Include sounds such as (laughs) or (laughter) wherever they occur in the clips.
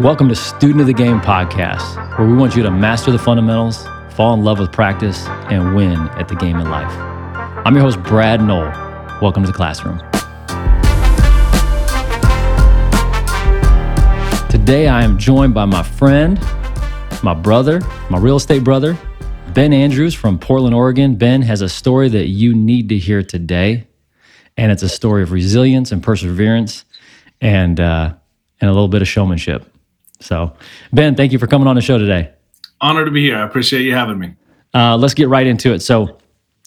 Welcome to Student of the Game podcast, where we want you to master the fundamentals, fall in love with practice, and win at the game of life. I'm your host, Brad Noll. Welcome to the classroom. Today, I am joined by my friend, my brother, my real estate brother, Ben Andrews from Portland, Oregon. Ben has a story that you need to hear today, and it's a story of resilience and perseverance, and uh, and a little bit of showmanship. So, Ben, thank you for coming on the show today. Honor to be here. I appreciate you having me. Uh, let's get right into it. So,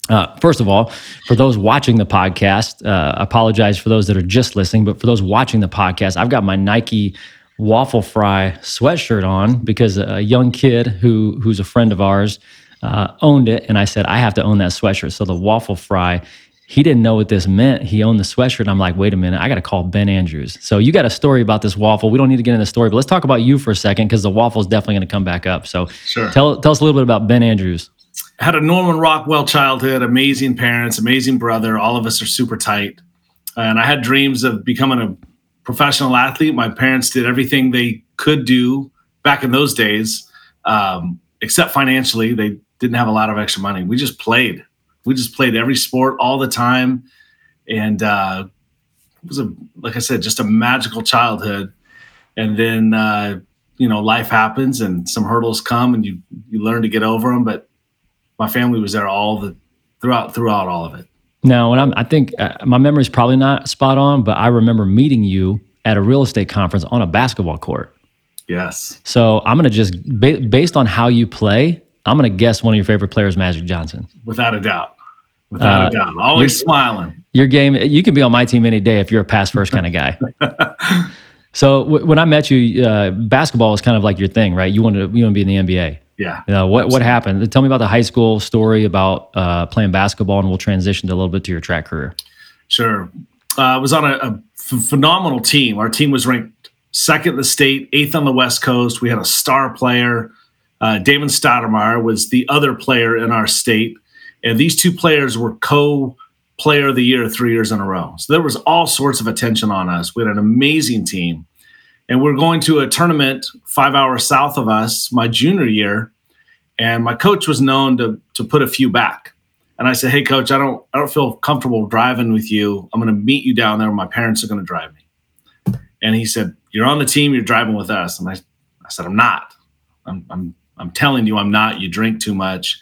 uh, first of all, for those watching the podcast, uh, apologize for those that are just listening, but for those watching the podcast, I've got my Nike waffle fry sweatshirt on because a young kid who who's a friend of ours uh, owned it, and I said I have to own that sweatshirt. So the waffle fry, he didn't know what this meant. He owned the sweatshirt. I'm like, wait a minute, I got to call Ben Andrews. So you got a story about this waffle. We don't need to get into the story, but let's talk about you for a second because the waffle is definitely going to come back up. So Sure. tell tell us a little bit about Ben Andrews. Had a Norman Rockwell childhood, amazing parents, amazing brother. All of us are super tight. And I had dreams of becoming a professional athlete. My parents did everything they could do back in those days, um, except financially. They didn't have a lot of extra money. We just played. We just played every sport all the time. And uh, it was a, like I said, just a magical childhood. And then, uh, you know, life happens and some hurdles come and you, you learn to get over them. But my family was there all the, throughout, throughout all of it. No, and I'm, I think uh, my is probably not spot on, but I remember meeting you at a real estate conference on a basketball court. Yes. So I'm gonna just ba- based on how you play, I'm gonna guess one of your favorite players, Magic Johnson. Without a doubt. Without Uh, a doubt. Always smiling. Your game, you can be on my team any day if you're a pass first kind of guy. (laughs) so w- when I met you, uh, basketball was kind of like your thing, right? You wanted to, you want to be in the NBA. Yeah. You know, what what happened? Tell me about the high school story about uh, playing basketball, and we'll transition to a little bit to your track career. Sure. Uh, I was on a, a ph- phenomenal team. Our team was ranked second in the state, eighth on the West Coast. We had a star player. Uh, Damon Stoudemire was the other player in our state. And these two players were co player of the year three years in a row. So there was all sorts of attention on us. We had an amazing team. And we're going to a tournament five hours south of us my junior year. And my coach was known to, to put a few back. And I said, "Hey, coach, I don't, I don't feel comfortable driving with you. I'm going to meet you down there. My parents are going to drive me." And he said, "You're on the team. You're driving with us." And I, I said, "I'm not. I'm, I'm, I'm telling you, I'm not. You drink too much."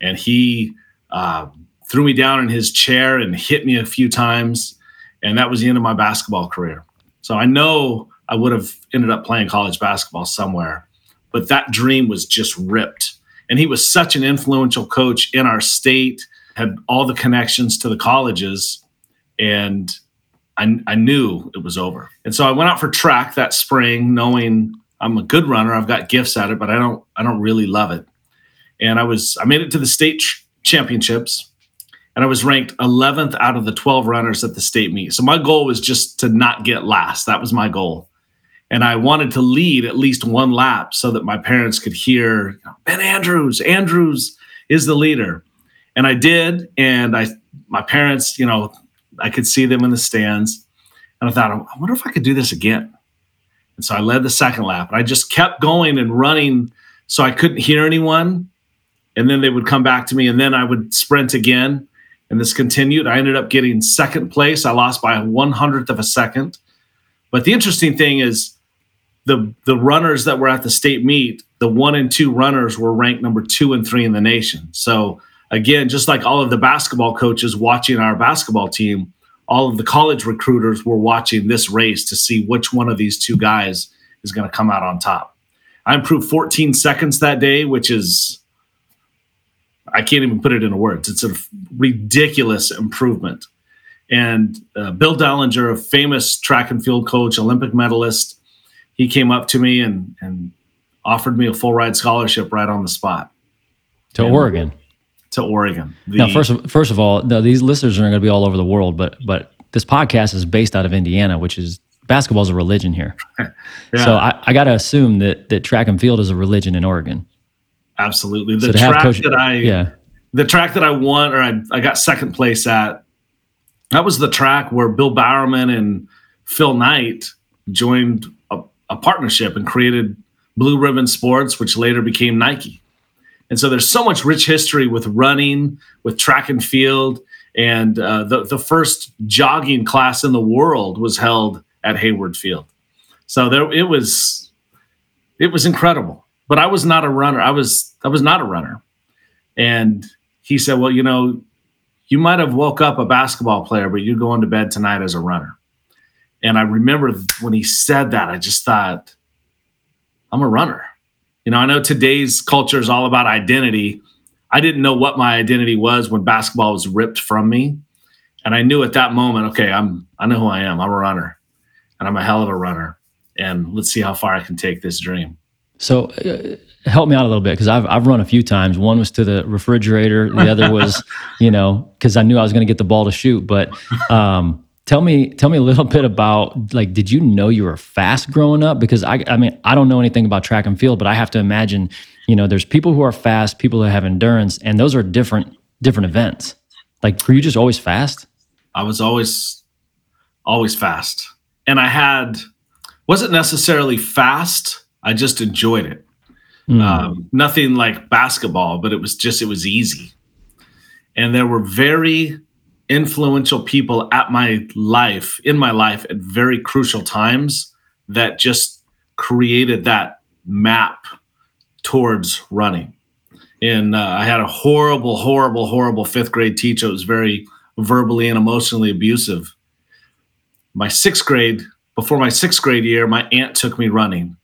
And he uh, threw me down in his chair and hit me a few times, and that was the end of my basketball career. So I know I would have ended up playing college basketball somewhere, but that dream was just ripped. And he was such an influential coach in our state had all the connections to the colleges and I, I knew it was over and so i went out for track that spring knowing i'm a good runner i've got gifts at it but i don't i don't really love it and i was i made it to the state ch- championships and i was ranked 11th out of the 12 runners at the state meet so my goal was just to not get last that was my goal and i wanted to lead at least one lap so that my parents could hear ben andrews andrews is the leader and I did. And I, my parents, you know, I could see them in the stands, and I thought, I wonder if I could do this again. And so I led the second lap, and I just kept going and running, so I couldn't hear anyone. And then they would come back to me, and then I would sprint again, and this continued. I ended up getting second place. I lost by a one hundredth of a second. But the interesting thing is, the the runners that were at the state meet, the one and two runners were ranked number two and three in the nation. So again, just like all of the basketball coaches watching our basketball team, all of the college recruiters were watching this race to see which one of these two guys is going to come out on top. I improved 14 seconds that day, which is, I can't even put it into words. It's a ridiculous improvement. And uh, Bill Dellinger, a famous track and field coach, Olympic medalist, he came up to me and, and offered me a full ride scholarship right on the spot To Yeah. Oregon. to Oregon. The- Now, first of, first of all, no, these listeners are going to be all over the world, but but this podcast is based out of Indiana, which is basketball is a religion here. (laughs) Yeah. So I, I got to assume that that track and field is a religion in Oregon. Absolutely. The So track coach- that I Yeah, the track that I won or I, I got second place at, that was the track where Bill Bowerman and Phil Knight joined a, a partnership and created Blue Ribbon Sports, which later became Nike. And so there's so much rich history with running, with track and field. And uh, the, the first jogging class in the world was held at Hayward Field. So there it was it was incredible. But I was not a runner. I was I was not a runner. And he said, Well, you know, you might have woke up a basketball player, but you're going to bed tonight as a runner. And I remember when he said that, I just thought, I'm a runner. You know, I know today's culture is all about identity. I didn't know what my identity was when basketball was ripped from me. And I knew at that moment, okay, I'm I know who I am. I'm a runner. And I'm a hell of a runner. And let's see how far I can take this dream. So uh, help me out a little bit because I've I've run a few times. One was to the refrigerator. The other was, (laughs) you know, because I knew I was going to get the ball to shoot. But um, tell me tell me a little bit about like did you know you were fast growing up because i i mean i don't know anything about track and field but i have to imagine you know there's people who are fast people that have endurance and those are different different events like were you just always fast i was always always fast and i had wasn't necessarily fast i just enjoyed it. Mm. um, nothing like basketball but it was just it was easy. And there were very influential people at my life in my life at very crucial times that just created that map towards running. And uh, i had a horrible horrible horrible fifth grade teacher It was very verbally and emotionally abusive. My sixth grade before my sixth grade year my aunt took me running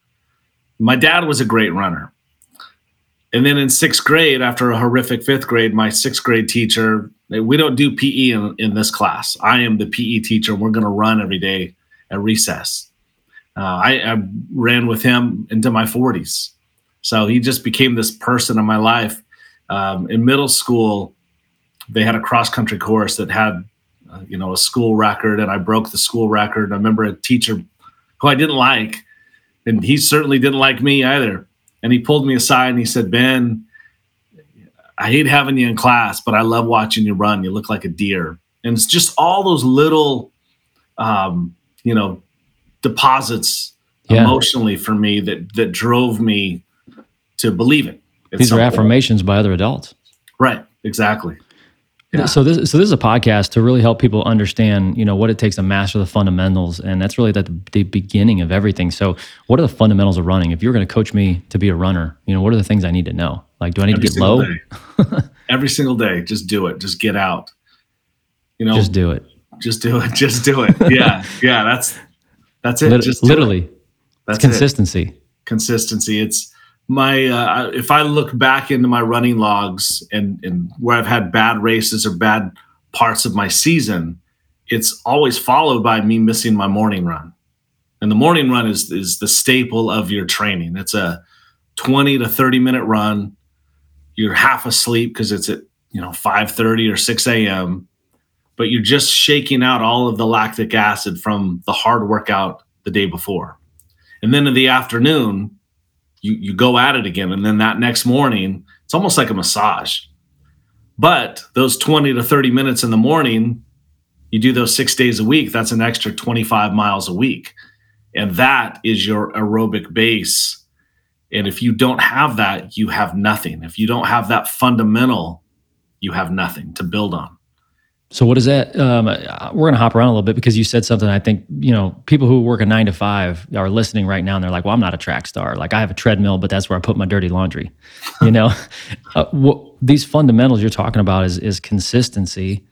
my dad was a great runner and then in sixth grade after a horrific fifth grade my sixth grade teacher we don't do PE in, in this class. I am the PE teacher. We're going to run every day at recess. Uh, I, I, ran with him into my 40s. So he just became this person in my life. Um, in middle school, they had a cross country course that had, uh, you know, a school record, and I broke the school record. I remember a teacher who I didn't like, and he certainly didn't like me either. And he pulled me aside and he said, Ben, I hate having you in class, but I love watching you run. You look like a deer. And it's just all those little, um, you know, deposits yeah. emotionally for me that that drove me to believe it. These are affirmations by other adults. Right. Exactly. Yeah. So this so this is a podcast to really help people understand, you know, what it takes to master the fundamentals, and that's really the, the beginning of everything. So, what are the fundamentals of running? If you're going to coach me to be a runner, you know, what are the things I need to know? Like, do I need Every to get low? (laughs) Every single day, just do it. Just get out. You know, just do it. Just do it. (laughs) Just do it. Yeah, yeah. That's that's it. just literally. It. That's it's consistency. It. Consistency. It's my uh, if I look back into my running logs and and where I've had bad races or bad parts of my season, it's always followed by me missing my morning run. And the morning run is is the staple of your training. It's a 20 to 30 minute run. You're half asleep because it's at you know 5:30 or 6 a.m. But you're just shaking out all of the lactic acid from the hard workout the day before. And then in the afternoon, you you go at it again. And then that next morning it's almost like a massage. But those 20 to 30 minutes in the morning you do those six days a week that's an extra 25 miles a week. And that is your aerobic base. And if you don't have that you have nothing. If you don't have that fundamental you have nothing to build on so what is that? Um, we're gonna hop around a little bit because you said something. I think you know people who work a nine to five are listening right now, and they're like, "Well, I'm not a track star. Like I have a treadmill, but that's where I put my dirty laundry." You know, (laughs) uh, what, these fundamentals you're talking about is is consistency,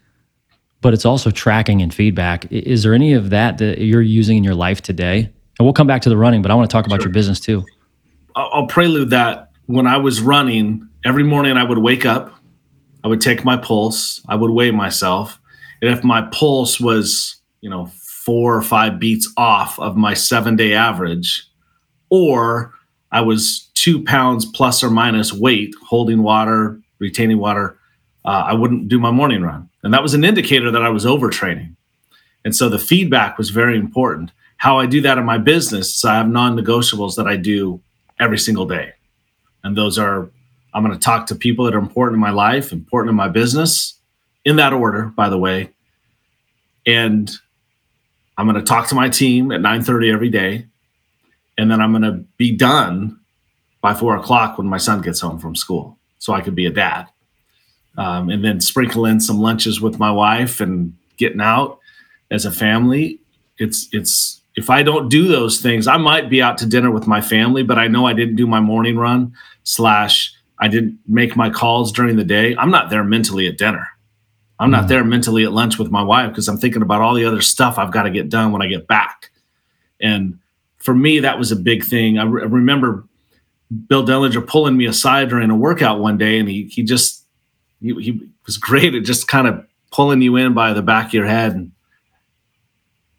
but it's also tracking and feedback. Is there any of that that you're using in your life today? And we'll come back to the running, but I want to talk about sure. your business too. I'll prelude that. When I was running, every morning I would wake up I would take my pulse, I would weigh myself. And if my pulse was, you know, four or five beats off of my seven day average, or I was two pounds plus or minus weight holding water, retaining water, uh, I wouldn't do my morning run. And that was an indicator that I was overtraining. And so the feedback was very important. How I do that in my business, I have non negotiables that I do every single day. And those are I'm going to talk to people that are important in my life, important in my business, in that order, by the way. And I'm going to talk to my team at 9:30 every day. and then I'm going to be done by four o'clock when my son gets home from school, so I could be a dad. Um, and then sprinkle in some lunches with my wife and getting out as a family. It's it's if I don't do those things, I might be out to dinner with my family, but I know I didn't do my morning run slash I didn't make my calls during the day. I'm not there mentally at dinner. I'm not mm. there mentally at lunch with my wife because I'm thinking about all the other stuff I've got to get done when I get back. And for me, that was a big thing. I, re- I remember Bill Dellinger pulling me aside during a workout one day, and he he just he, he was great at just kind of pulling you in by the back of your head. And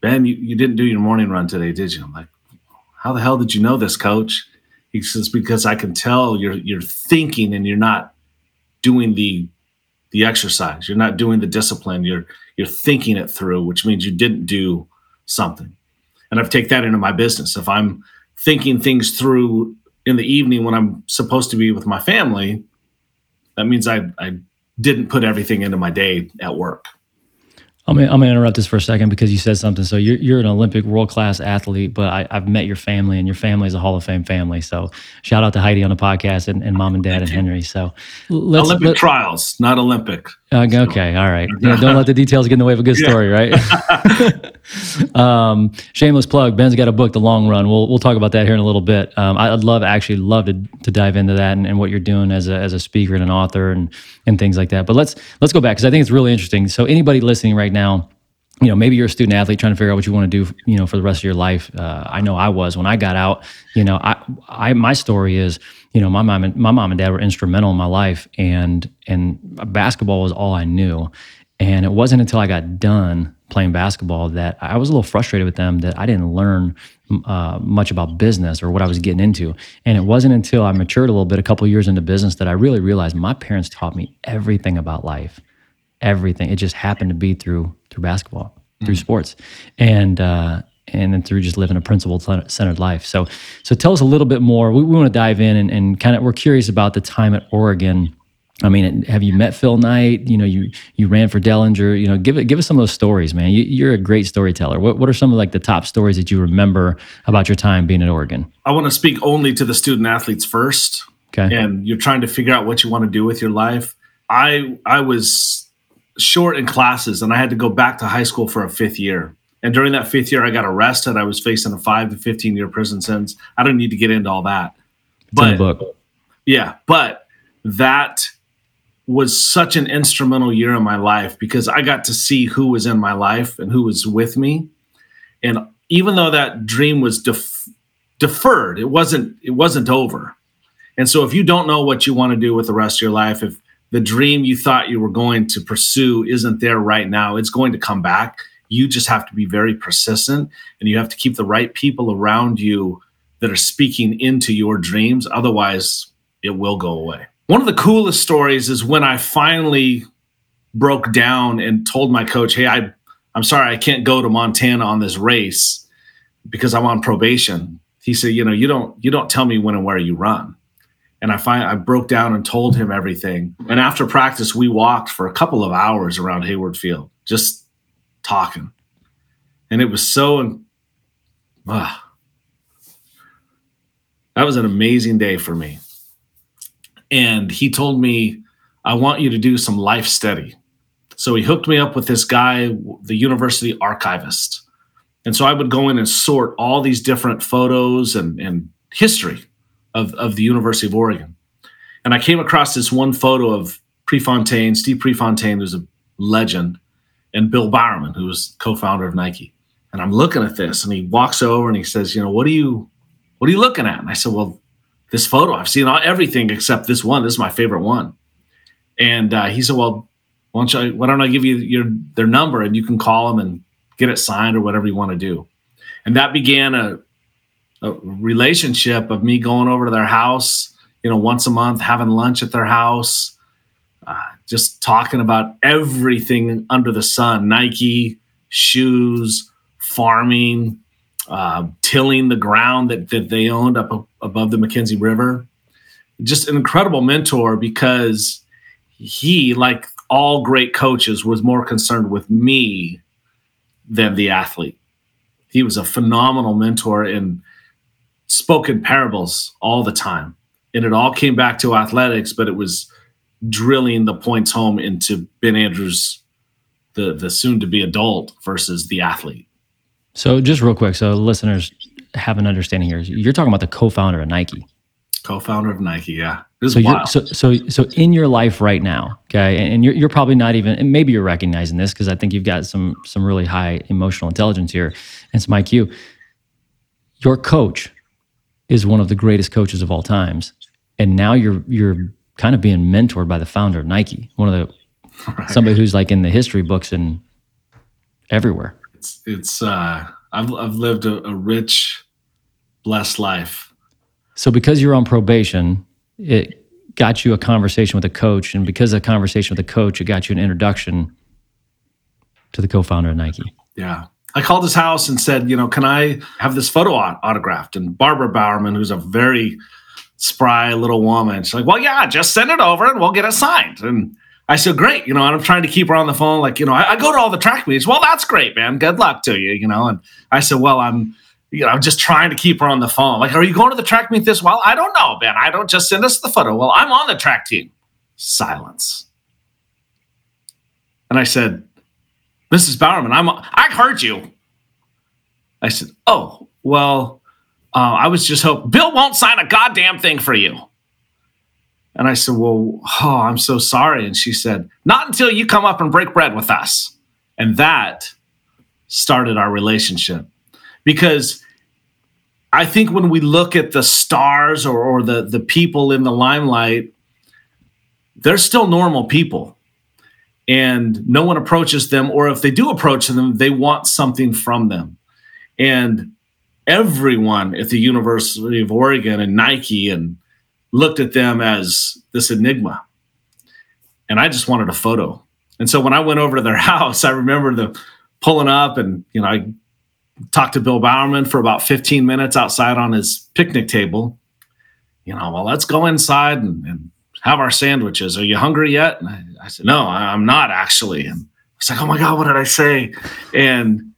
Ben, you, you didn't do your morning run today, did you? I'm like, how the hell did you know this, coach? He says, because I can tell you're you're thinking and you're not doing the the exercise. You're not doing the discipline. You're you're thinking it through, which means you didn't do something. And I've taken that into my business. If I'm thinking things through in the evening when I'm supposed to be with my family, that means I, I didn't put everything into my day at work. I'm gonna, I'm gonna interrupt this for a second because you said something. So you're you're an Olympic world class athlete, but I, have met your family, and your family is a Hall of Fame family. So shout out to Heidi on the podcast and, and mom and dad and Henry. So let's, Olympic let, trials, not Olympic. Uh, okay, all right. (laughs) Yeah, don't let the details get in the way of a good story, right? (laughs) um, shameless plug. Ben's got a book, The Long Run. We'll we'll talk about that here in a little bit. Um, I'd love actually love to to dive into that and, and what you're doing as a as a speaker and an author and and things like that. But let's let's go back because I think it's really interesting. So anybody listening right now, you know, maybe you're a student athlete trying to figure out what you want to do, you know, for the rest of your life. Uh, I know I was when I got out. You know, I, I my story is, you know, my mom and my mom and dad were instrumental in my life, and and basketball was all I knew. And it wasn't until I got done playing basketball that I was a little frustrated with them that I didn't learn uh, much about business or what I was getting into. And it wasn't until I matured a little bit, a couple years into business, that I really realized my parents taught me everything about life, everything. It just happened to be through through basketball, mm-hmm. through sports, and uh, and then through just living a principle centered life. So so tell us a little bit more. We, we want to dive in and, and kind of we're curious about the time at Oregon I mean, have you met Phil Knight? You know, you you ran for Dellinger. You know, give it give us some of those stories, man. You, are a great storyteller. What what are some of like the top stories that you remember about your time being at Oregon? I want to speak only to the student athletes first. Okay. And you're trying to figure out what you want to do with your life. I I was short in classes, and I had to go back to high school for a fifth year. And during that fifth year, I got arrested. I was facing a five to fifteen year prison sentence. I don't need to get into all that. It's but yeah, but that was such an instrumental year in my life because I got to see who was in my life and who was with me. And even though that dream was def- deferred, it wasn't it wasn't over. And so if you don't know what you want to do with the rest of your life, if the dream you thought you were going to pursue isn't there right now, it's going to come back. You just have to be very persistent and you have to keep the right people around you that are speaking into your dreams. Otherwise, it will go away. One of the coolest stories is when I finally broke down and told my coach, "Hey, I I'm sorry I can't go to Montana on this race because I'm on probation." He said, "You know, you don't you don't tell me when and where you run." And I find I broke down and told him everything. And after practice, we walked for a couple of hours around Hayward Field, just talking. And it was so uh, that was an amazing day for me and he told me, I want you to do some life study. So he hooked me up with this guy, the university archivist. And so I would go in and sort all these different photos and, and history of, of the University of Oregon. And I came across this one photo of Prefontaine, Steve Prefontaine, who's a legend, and Bill Bowerman, who was co-founder of Nike. And I'm looking at this, and he walks over and he says, "You know, what are you, what are you looking at?" And I said, "Well, this photo. I've seen all, everything except this one. This is my favorite one. And uh, he said, well, why don't, you, why don't I give you your their number and you can call them and get it signed or whatever you want to do. And that began a, a relationship of me going over to their house, you know, once a month, having lunch at their house, uh, just talking about everything under the sun Nike, shoes, farming, uh, tilling the ground that, that they owned up above the McKenzie River. Just an incredible mentor because he, like all great coaches, was more concerned with me than the athlete. He was a phenomenal mentor and spoke in parables all the time. And it all came back to athletics, but it was drilling the points home into Ben Andrews, the the soon to be adult versus the athlete. So just real quick, so listeners have an understanding here. You're talking about the co-founder of Nike. Co-founder of Nike, yeah. This So, wild. so, so, so in your life right now, okay, and you're, you're probably not even, and maybe you're recognizing this because I think you've got some some really high emotional intelligence here and some IQ. Your coach is one of the greatest coaches of all times, and now you're you're kind of being mentored by the founder of Nike, one of the Right. somebody who's like in the history books and everywhere. it's it's uh I've I've lived a, a rich, blessed life. So because you're on probation, it got you a conversation with a coach, and because of the conversation with the coach, it got you an introduction to the co-founder of Nike. Yeah. I called his house and said, you know, can I have this photo aut- autographed? And Barbara Bowerman, who's a very spry little woman, she's like, well, yeah, just send it over and we'll get it signed. And I said, great. You know, and I'm trying to keep her on the phone. Like, you know, I, I go to all the track meets. Well, that's great, man. Good luck to you, you know. And I said, well, I'm, you know, I'm just trying to keep her on the phone. Like, are you going to the track meet this? Well, I don't know, man. I don't just send us the photo. Well, I'm on the track team. Silence. And I said, Mrs. Bowerman, I'm I heard you. I said, Oh, well, uh, I was just hoping Bill won't sign a goddamn thing for you. And I said, Well, oh, I'm so sorry. And she said, Not until you come up and break bread with us. And that started our relationship. Because I think when we look at the stars or, or the, the people in the limelight, they're still normal people and no one approaches them or if they do approach them they want something from them and everyone at the university of oregon and nike and looked at them as this enigma and i just wanted a photo and so when i went over to their (laughs) house i remember the pulling up and you know i talked to bill bowerman for about 15 minutes outside on his picnic table you know well let's go inside and, and have our sandwiches. Are you hungry yet? And I, I said, No, I- I'm not actually. And was like, Oh my God, what did I say? And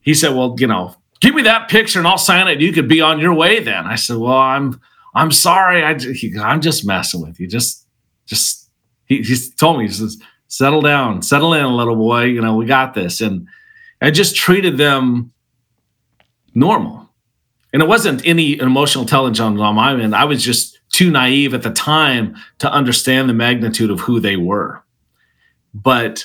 he said, Well, you know, give me that picture and I'll sign it. You could be on your way then. I said, Well, I'm I'm sorry. I he, I'm just messing with you. Just just he, he's told me, he says, settle down, settle in, little boy. You know, we got this. And I just treated them normal. And it wasn't any emotional intelligence on my end. I was just too naive at the time to understand the magnitude of who they were. But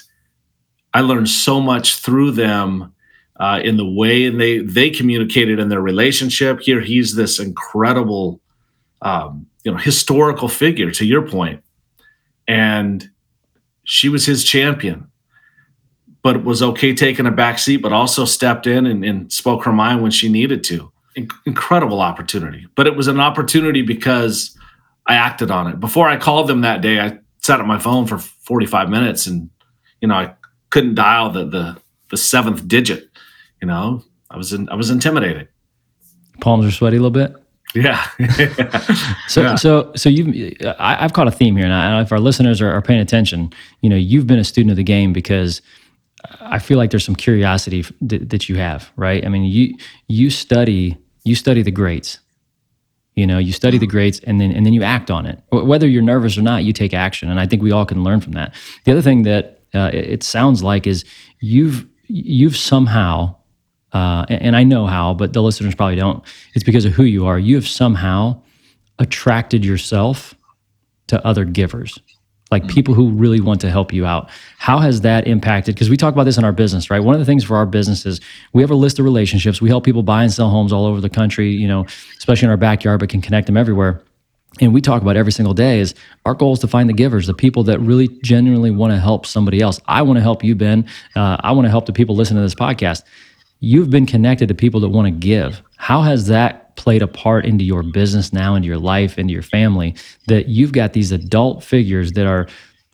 I learned so much through them uh, in the way they they communicated in their relationship. Here, he's this incredible, um, you know, historical figure. To your point, and she was his champion, but was okay taking a back seat, but also stepped in and, and spoke her mind when she needed to. In- incredible opportunity, but it was an opportunity because I acted on it. Before I called them that day, I sat at my phone for 45 minutes and you know, I couldn't dial the the the seventh digit, you know. I was in, I was intimidated. Palms are sweaty a little bit. Yeah. (laughs) So, Yeah. so, so you've, I, I've caught a theme here, and I, if our listeners are, are paying attention, you know, you've been a student of the game because I feel like there's some curiosity that, that you have, right? I mean, you you study you study the greats, you know, you study the greats, and then and then you act on it. Whether you're nervous or not, you take action, and I think we all can learn from that. The other thing that uh, it, sounds like is you've you've somehow uh, and I know how, but the listeners probably don't. It's because of who you are. You have somehow attracted yourself to other givers, like people who really want to help you out. How has that impacted? Because we talk about this in our business, right? One of the things for our business is we have a list of relationships. We help people buy and sell homes all over the country, you know, especially in our backyard, but can connect them everywhere. And we talk about every single day is our goal is to find the givers, the people that really genuinely want to help somebody else. I want to help you, Ben. Uh, I want to help the people listening to this podcast you've been connected to people that want to give. How has that played a part into your business now, into your life, into your family? That you've got these adult figures that are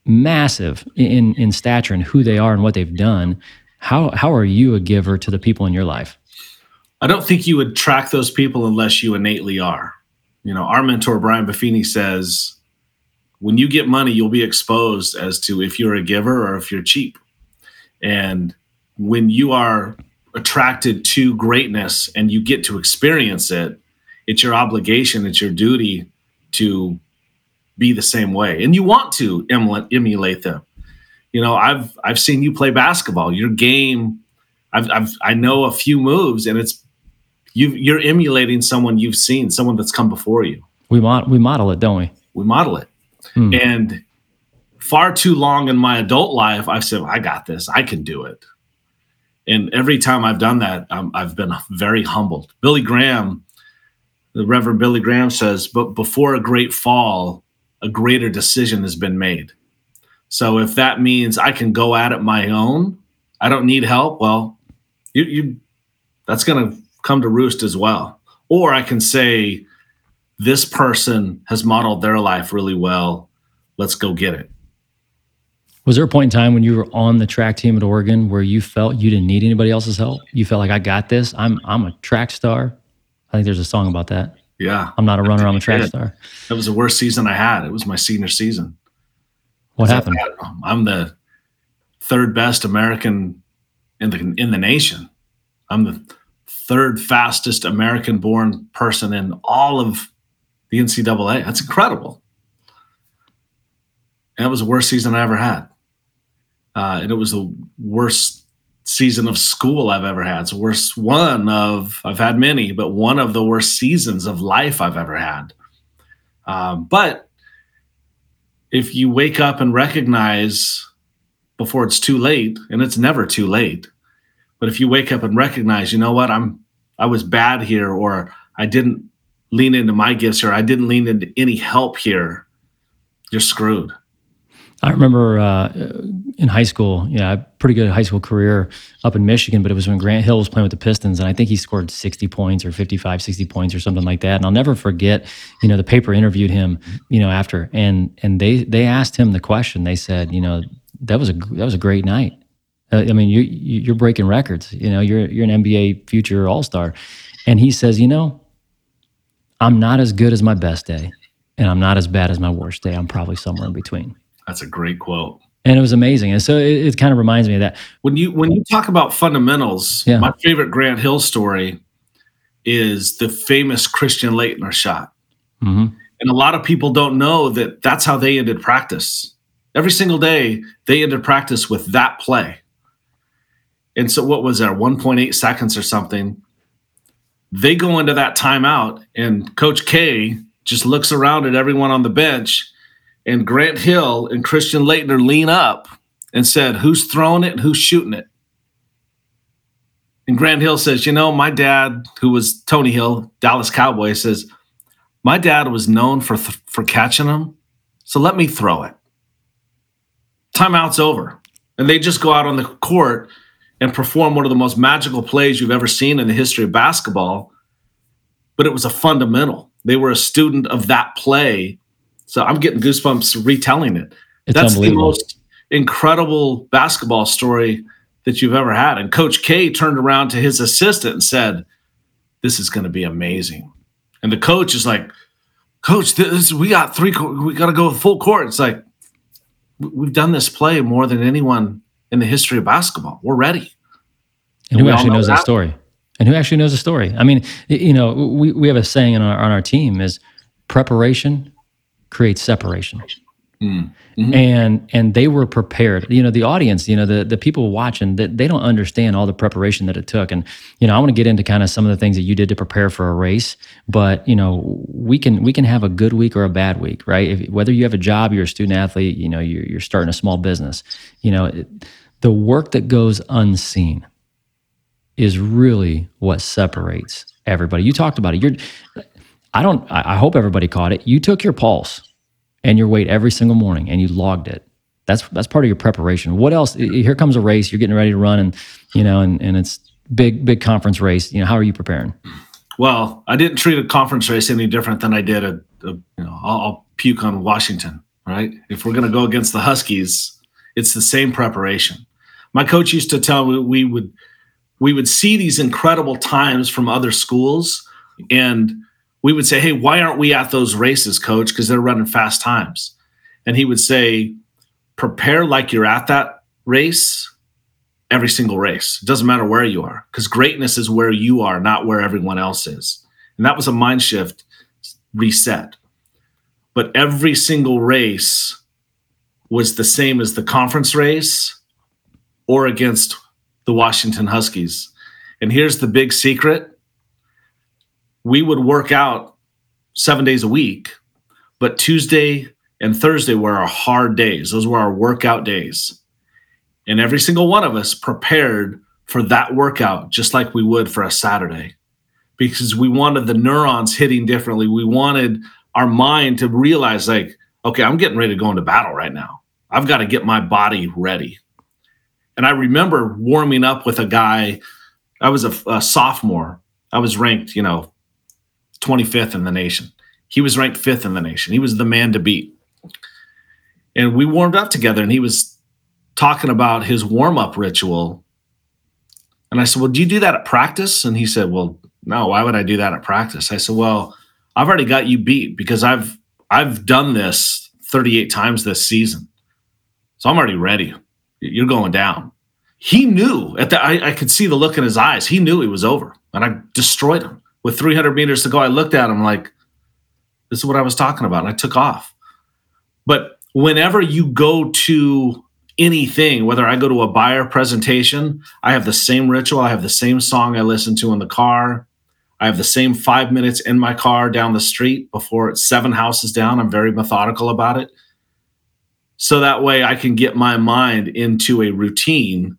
massive in in stature and who they are and what they've done. How how are you a giver to the people in your life? I don't think you would track those people unless you innately are. You know, our mentor Brian Buffini says, when you get money, you'll be exposed as to if you're a giver or if you're cheap. And when you are attracted to greatness and you get to experience it, it's your obligation, it's your duty to be the same way, and you want to emulate them. You know, I've I've seen you play basketball. Your game, I've, I've I know a few moves, and it's you you're emulating someone you've seen, someone that's come before you. We mod we model it, don't we? We model it, hmm. and far too long in my adult life, I've said, I got this, I can do it. And every time I've done that, i I've been very humbled. Billy Graham, the Reverend Billy Graham says, but before a great fall, a greater decision has been made. So if that means I can go at it my own, I don't need help. Well, you, you that's going to come to roost as well. Or I can say, this person has modeled their life really well. Let's go get it. Was there a point in time when you were on the track team at Oregon where you felt you didn't need anybody else's help? You felt like I got this. I'm I'm a track star. I think there's a song about that. Yeah. I'm not a runner, I'm a track star. That was the worst season I had. It was my senior season. What happened? I'm the third best American in the in the nation. I'm the third fastest American born person in all of the NCAA. That's incredible. And that was the worst season I ever had uh, and it was the worst season of school I've ever had. It's the worst one of I've had many, but one of the worst seasons of life I've ever had. Um, but if you wake up and recognize before it's too late, and it's never too late, but if you wake up and recognize, you know what, I'm I was bad here, or I didn't lean into my gifts, or I didn't lean into any help here, you're screwed. I remember uh, in high school, yeah, pretty good high school career up in Michigan, but it was when Grant Hill was playing with the Pistons, and I think he scored 60 points or 55, 60 points or something like that. And I'll never forget, you know, the paper interviewed him, you know, after, and and they they asked him the question. They said, you know, that was a that was a great night. Uh, I mean, you you're breaking records. You know, you're you're an NBA future All Star, and he says, you know, I'm not as good as my best day, and I'm not as bad as my worst day. I'm probably somewhere in between. That's a great quote. And it was amazing. And so it, it kind of reminds me of that. When you when you talk about fundamentals, yeah. my favorite Grant Hill story is the famous Christian Laettner shot. Mm-hmm. And a lot of people don't know that that's how they ended practice. Every single day, they ended practice with that play. And so, what was there, 1.8 seconds or something? They go into that timeout, and Coach K just looks around at everyone on the bench and Grant Hill and Christian Laettner lean up and said, Who's throwing it and who's shooting it? And Grant Hill says, You know, my dad, who was Tony Hill, Dallas Cowboy, says, My dad was known for, th- for catching them. So let me throw it. Timeout's over. And they just go out on the court and perform one of the most magical plays you've ever seen in the history of basketball. But it was a fundamental. They were a student of that play so I'm getting goosebumps retelling it. It's That's the most incredible basketball story that you've ever had. And Coach K turned around to his assistant and said, "This is going to be amazing." And the coach is like, "Coach, this we got three. We got to go full court." It's like we've done this play more than anyone in the history of basketball. We're ready. And, and who actually know knows that story? And who actually knows the story? I mean, you know, we, we have a saying on our, on our team is preparation creates separation. Mm-hmm. And and they were prepared. You know, the audience, you know, the the people watching, that they don't understand all the preparation that it took. And you know, I want to get into kind of some of the things that you did to prepare for a race. But you know, we can we can have a good week or a bad week, right? If, whether you have a job, you're a student athlete, you know, you're you're starting a small business. You know, it, the work that goes unseen is really what separates everybody. You talked about it. You're I don't, I hope everybody caught it. You took your pulse and your weight every single morning and you logged it. That's, that's part of your preparation. What else? Here comes a race. You're getting ready to run and, you know, and, and it's big, big conference race. You know, how are you preparing? Well, I didn't treat a conference race any different than I did a, a you know, I'll, I'll puke on Washington, right? If we're going to go against the Huskies, it's the same preparation. My coach used to tell me we would, we would see these incredible times from other schools and we would say, Hey, why aren't we at those races, coach? Because they're running fast times. And he would say, Prepare like you're at that race every single race. It doesn't matter where you are, because greatness is where you are, not where everyone else is. And that was a mind shift reset. But every single race was the same as the conference race or against the Washington Huskies. And here's the big secret we would work out seven days a week, but Tuesday and Thursday were our hard days. Those were our workout days. And every single one of us prepared for that workout just like we would for a Saturday because we wanted the neurons hitting differently. We wanted our mind to realize, like, okay, I'm getting ready to go into battle right now. I've got to get my body ready. And I remember warming up with a guy. I was a, a sophomore. I was ranked, you know, 25th in the nation. He was ranked fifth in the nation. He was the man to beat. And we warmed up together, and he was talking about his warm up ritual. And I said, Well, do you do that at practice? And he said, Well, no, why would I do that at practice? I said, Well, I've already got you beat because I've I've done this 38 times this season. So I'm already ready. You're going down. He knew at the I, I could see the look in his eyes. He knew he was over. And I destroyed him. With 300 meters to go, I looked at him like, this is what I was talking about. And I took off. But whenever you go to anything, whether I go to a buyer presentation, I have the same ritual. I have the same song I listen to in the car. I have the same five minutes in my car down the street before it's seven houses down. I'm very methodical about it. So that way I can get my mind into a routine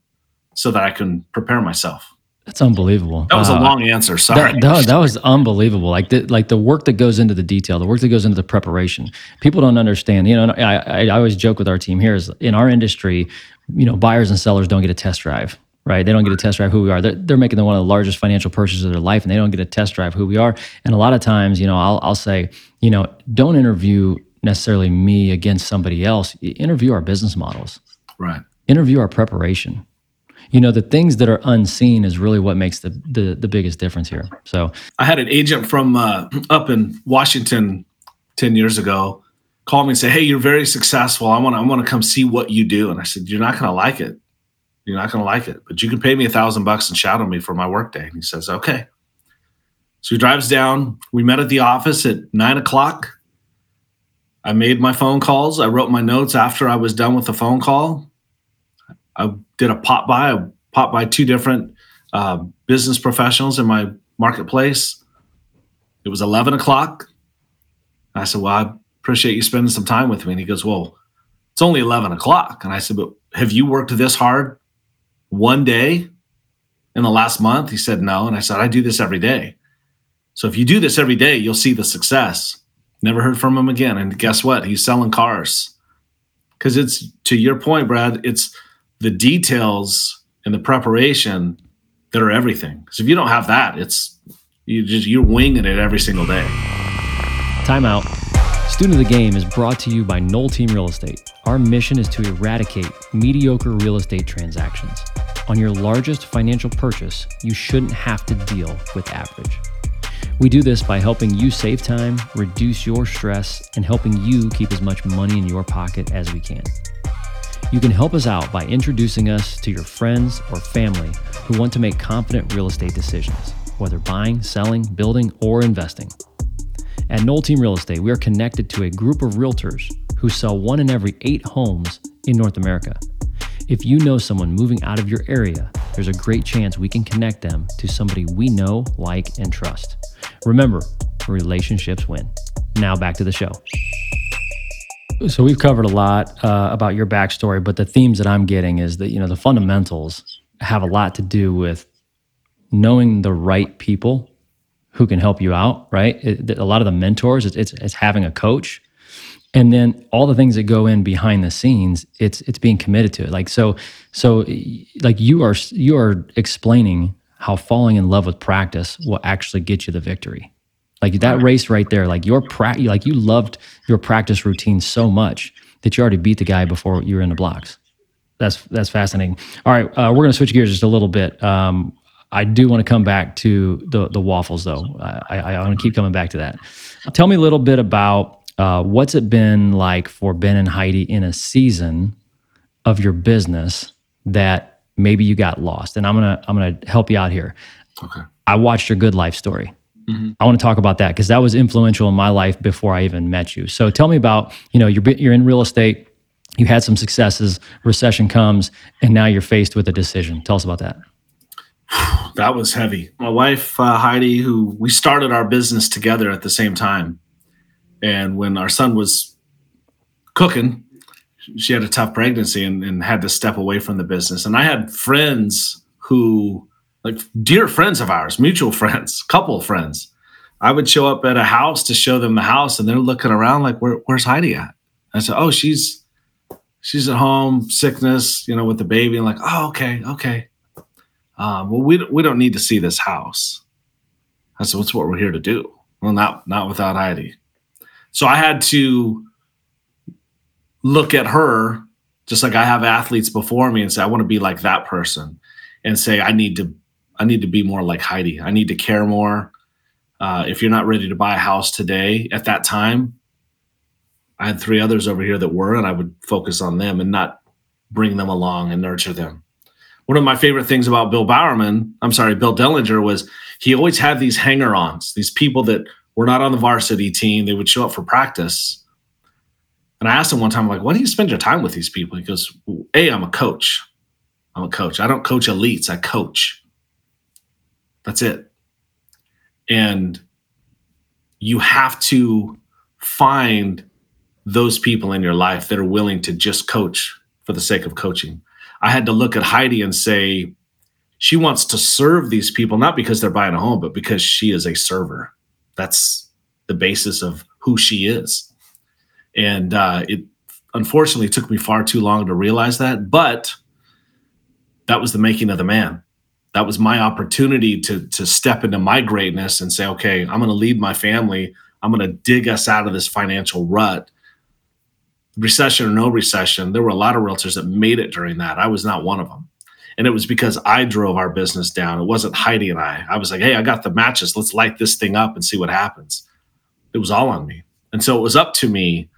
so that I can prepare myself. That's unbelievable. That was uh, a long answer. Sorry. That, that, that, was unbelievable. Like the like the work that goes into the detail, the work that goes into the preparation. People don't understand. You know, I, I, I always joke with our team here is in our industry, you know, buyers and sellers don't get a test drive. Right, they don't get a test drive who we are. They're, they're making one of the largest financial purchases of their life, and they don't get a test drive who we are. And a lot of times, you know, I'll, I'll say, you know, don't interview necessarily me against somebody else. Interview our business models. Right. Interview our preparation you know the things that are unseen is really what makes the the, the biggest difference here. So i had an agent from uh, up in washington 10 years ago call me and say hey you're very successful. I want to i want to come see what you do. And i said you're not going to like it. You're not going to like it but you can pay me a thousand bucks and shadow me for my workday. And he says okay. So he drives down. We met at the office at nine o'clock. I made my phone calls. I wrote my notes after i was done with the phone call. I did a pop by. Popped by two different uh, business professionals in my marketplace. It was 11 o'clock. I said, Well, I appreciate you spending some time with me. And he goes, Well, it's only 11 o'clock. And I said, But have you worked this hard one day in the last month? He said, No. And I said, I do this every day. So if you do this every day, you'll see the success. Never heard from him again. And guess what? He's selling cars. Because it's to your point, Brad, it's the details and the preparation that are everything. Because if you don't have that, it's you just you're winging it every single day. Timeout. Student of the Game is brought to you by Noll Team Real Estate. Our mission is to eradicate mediocre real estate transactions. On your largest financial purchase, you shouldn't have to deal with average. We do this by helping you save time, reduce your stress, and helping you keep as much money in your pocket as we can. You can help us out by introducing us to your friends or family who want to make confident real estate decisions, whether buying, selling, building, or investing. At Noll Team Real Estate, we are connected to a group of realtors who sell one in every eight homes in North America. If you know someone moving out of your area, there's a great chance we can connect them to somebody we know, like, and trust. Remember, relationships win. Now back to the show. So we've covered a lot uh, about your backstory, but the themes that I'm getting is that you know the fundamentals have a lot to do with knowing the right people who can help you out. Right, it, a lot of the mentors, it's, it's it's having a coach, and then all the things that go in behind the scenes. It's it's being committed to it. Like so, so like you are you are explaining how falling in love with practice will actually get you the victory. Like that race right there, like your pra- like you loved your practice routine so much that you already beat the guy before you were in the blocks. That's that's fascinating. All right, uh, we're going to switch gears just a little bit. Um, I do want to come back to the the waffles though. I, I, I want to keep coming back to that. Tell me a little bit about uh, what's it been like for Ben and Heidi in a season of your business that maybe you got lost. And I'm gonna I'm gonna help you out here. Okay. I watched your good life story Mm-hmm. I want to talk about that because that was influential in my life before I even met you. So tell me about, you know, you're you're in real estate, you had some successes, recession comes, and now you're faced with a decision. Tell us about that. (sighs) that was heavy. My wife uh, Heidi, who we started our business together at the same time, and when our son was cooking, she had a tough pregnancy and, and had to step away from the business. And I had friends who like dear friends of ours, mutual friends, (laughs) couple friends. I would show up at a house to show them the house, and they're looking around like, Where, "Where's Heidi at?" I said, "Oh, she's she's at home, sickness, you know, with the baby." And like, "Oh, okay, okay. Um, well, we we don't need to see this house." I said, "What's what we're here to do?" Well, not not without Heidi. So I had to look at her just like I have athletes before me and say, "I want to be like that person," and say, "I need to I need to be more like Heidi. I need to care more. Uh, if you're not ready to buy a house today, at that time, I had three others over here that were, and I would focus on them and not bring them along and nurture them. One of my favorite things about Bill Bowerman, I'm sorry, Bill Dellinger, was he always had these hanger ons, these people that were not on the varsity team. They would show up for practice. And I asked him one time, I'm like, why do you spend your time with these people? He goes, A, I'm a coach. I'm a coach. I don't coach elites, I coach. That's it. And you have to find those people in your life that are willing to just coach for the sake of coaching. I had to look at Heidi and say, she wants to serve these people, not because they're buying a home, but because she is a server. That's the basis of who she is. And uh, it unfortunately took me far too long to realize that, but that was the making of the man that was my opportunity to to step into my greatness and say, okay, I'm going to lead my family. I'm going to dig us out of this financial rut. Recession or no recession, there were a lot of realtors that made it during that. I was not one of them. And it was because I drove our business down. It wasn't Heidi and I. I was like, hey, I got the matches. Let's light this thing up and see what happens. It was all on me. And so it was up to me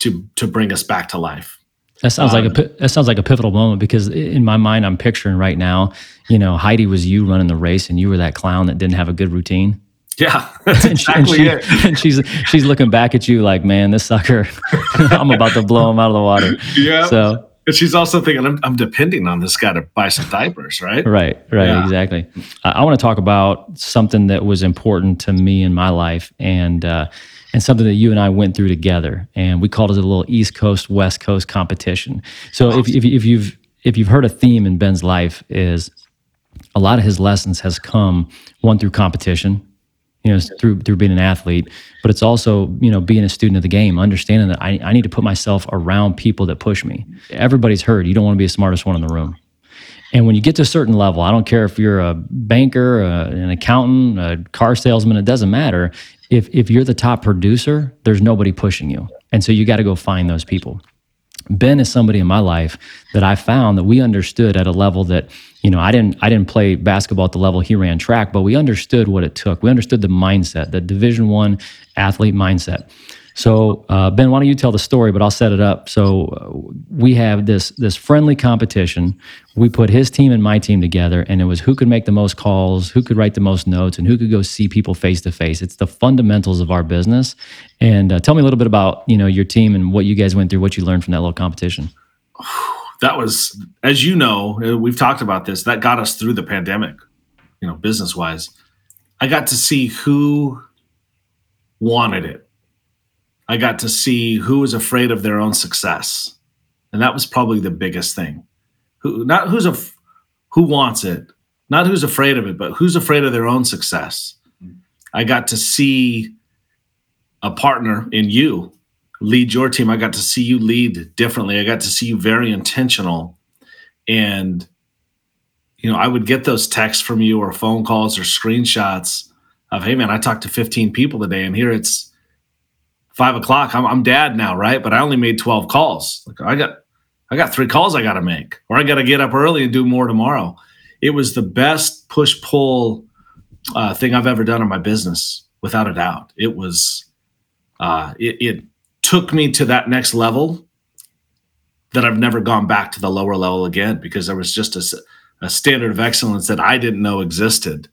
to to bring us back to life. That sounds um, like a um, that sounds like a pivotal moment because in my mind, I'm picturing right now, you know, Heidi was you running the race, and you were that clown that didn't have a good routine. Yeah, (laughs) that's (laughs) and exactly she, and she, it. (laughs) And she's she's looking back at you like, man, this sucker, I'm about to blow him out of the water. Yeah. So. And she's also thinking, I'm, I'm depending on this guy to buy some diapers, right? Right, right, yeah. exactly. I, I want to talk about something that was important to me in my life, and uh, and something that you and I went through together. And we called it a little East Coast West Coast competition. So if, if, if you've if you've heard a theme in Ben's life is a lot of his lessons has come one through competition, you know, through through being an athlete, but it's also you know being a student of the game, understanding that I, I need to put myself around people that push me. Everybody's heard you don't want to be the smartest one in the room. And when you get to a certain level, I don't care if you're a banker, an accountant, a car salesman, it doesn't matter if if you're the top producer, there's nobody pushing you. And so you got to go find those people. Ben is somebody in my life that I found that we understood at a level that, you know, I didn't I didn't play basketball at the level he ran track, but we understood what it took. We understood the mindset, the division 1 athlete mindset. So uh, Ben, why don't you tell the story? But I'll set it up. So uh, we have this this friendly competition. We put his team and my team together, and it was who could make the most calls, who could write the most notes, and who could go see people face to face. It's the fundamentals of our business. And uh, tell me a little bit about you know your team and what you guys went through, what you learned from that little competition. (sighs) That was, as you know, uh, we've talked about this. That got us through the pandemic, you know, business wise. I got to see who wanted it I got to see who was afraid of their own success. And that was probably the biggest thing. Who not who's a who wants it, not who's afraid of it, but who's afraid of their own success. I got to see a partner in you lead your team. I got to see you lead differently. I got to see you very intentional. And you know, I would get those texts from you or phone calls or screenshots of, hey man, I talked to 15 people today, and here it's five o'clock. I'm, I'm dad now, right? But I only made 12 calls. Like I got, I got three calls I got to make, or I got to get up early and do more tomorrow. It was the best push pull uh, thing I've ever done in my business, without a doubt. It was, uh, it, it took me to that next level that I've never gone back to the lower level again because there was just a, a standard of excellence that I didn't know existed.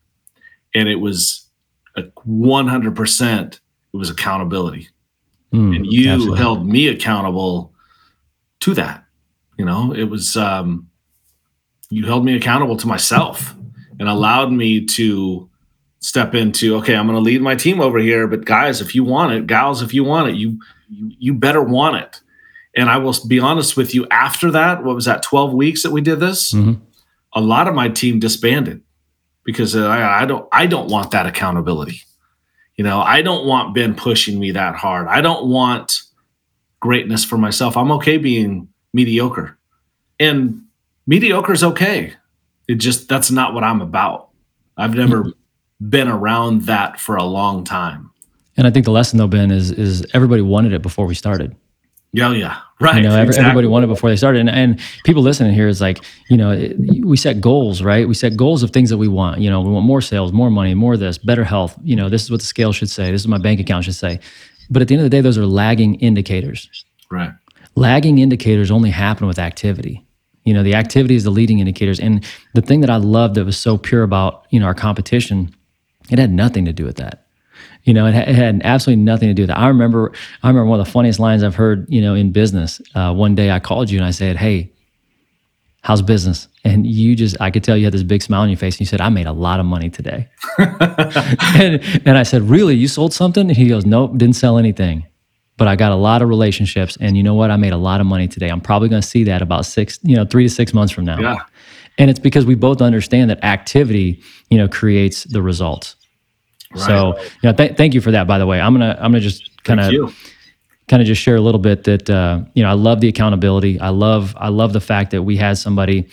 And it was a 100% it was accountability. Mm, and you absolutely. held me accountable to that. You know, it was um you held me accountable to myself and allowed me to step into okay i'm going to lead my team over here but guys if you want it gals if you want it you you, you better want it and i will be honest with you after that what was that 12 weeks that we did this Mhm. a lot of my team disbanded because I, I don't i don't want that accountability you know i don't want ben pushing me that hard. I don't want greatness for myself. I'm okay being mediocre. And mediocre is okay. It just that's not what i'm about. I've never mm-hmm. been around that for a long time. And I think the lesson though, Ben, is is everybody wanted it before we started. Yeah yeah right You know, every, exactly. everybody wanted before they started. And, and people listening here is like, you know, it, we set goals, right? We set goals of things that we want. You know, we want more sales, more money, more of this, better health. You know, this is what the scale should say. This is what my bank account should say. But at the end of the day, those are lagging indicators. right lagging indicators only happen with activity you know the activity is the leading indicators and the thing that i loved that was so pure about you know our competition it had nothing to do with that you know it, it had absolutely nothing to do with that i remember i remember one of the funniest lines i've heard you know in business uh, one day i called you and i said hey how's business and you just i could tell you had this big smile on your face and you said i made a lot of money today (laughs) and, and I said, Really? You sold something? And he goes, Nope, didn't sell anything. But I got a lot of relationships. And you know what? I made a lot of money today. I'm probably going to see that about six, you know, three to six months from now. yeah And it's because we both understand that activity, you know, creates the results. So, you know, th- thank you for that, by the way. I'm going to, I'm to just kind of kind of just share a little bit that uh, you know I love the accountability. I love I love the fact that we had somebody.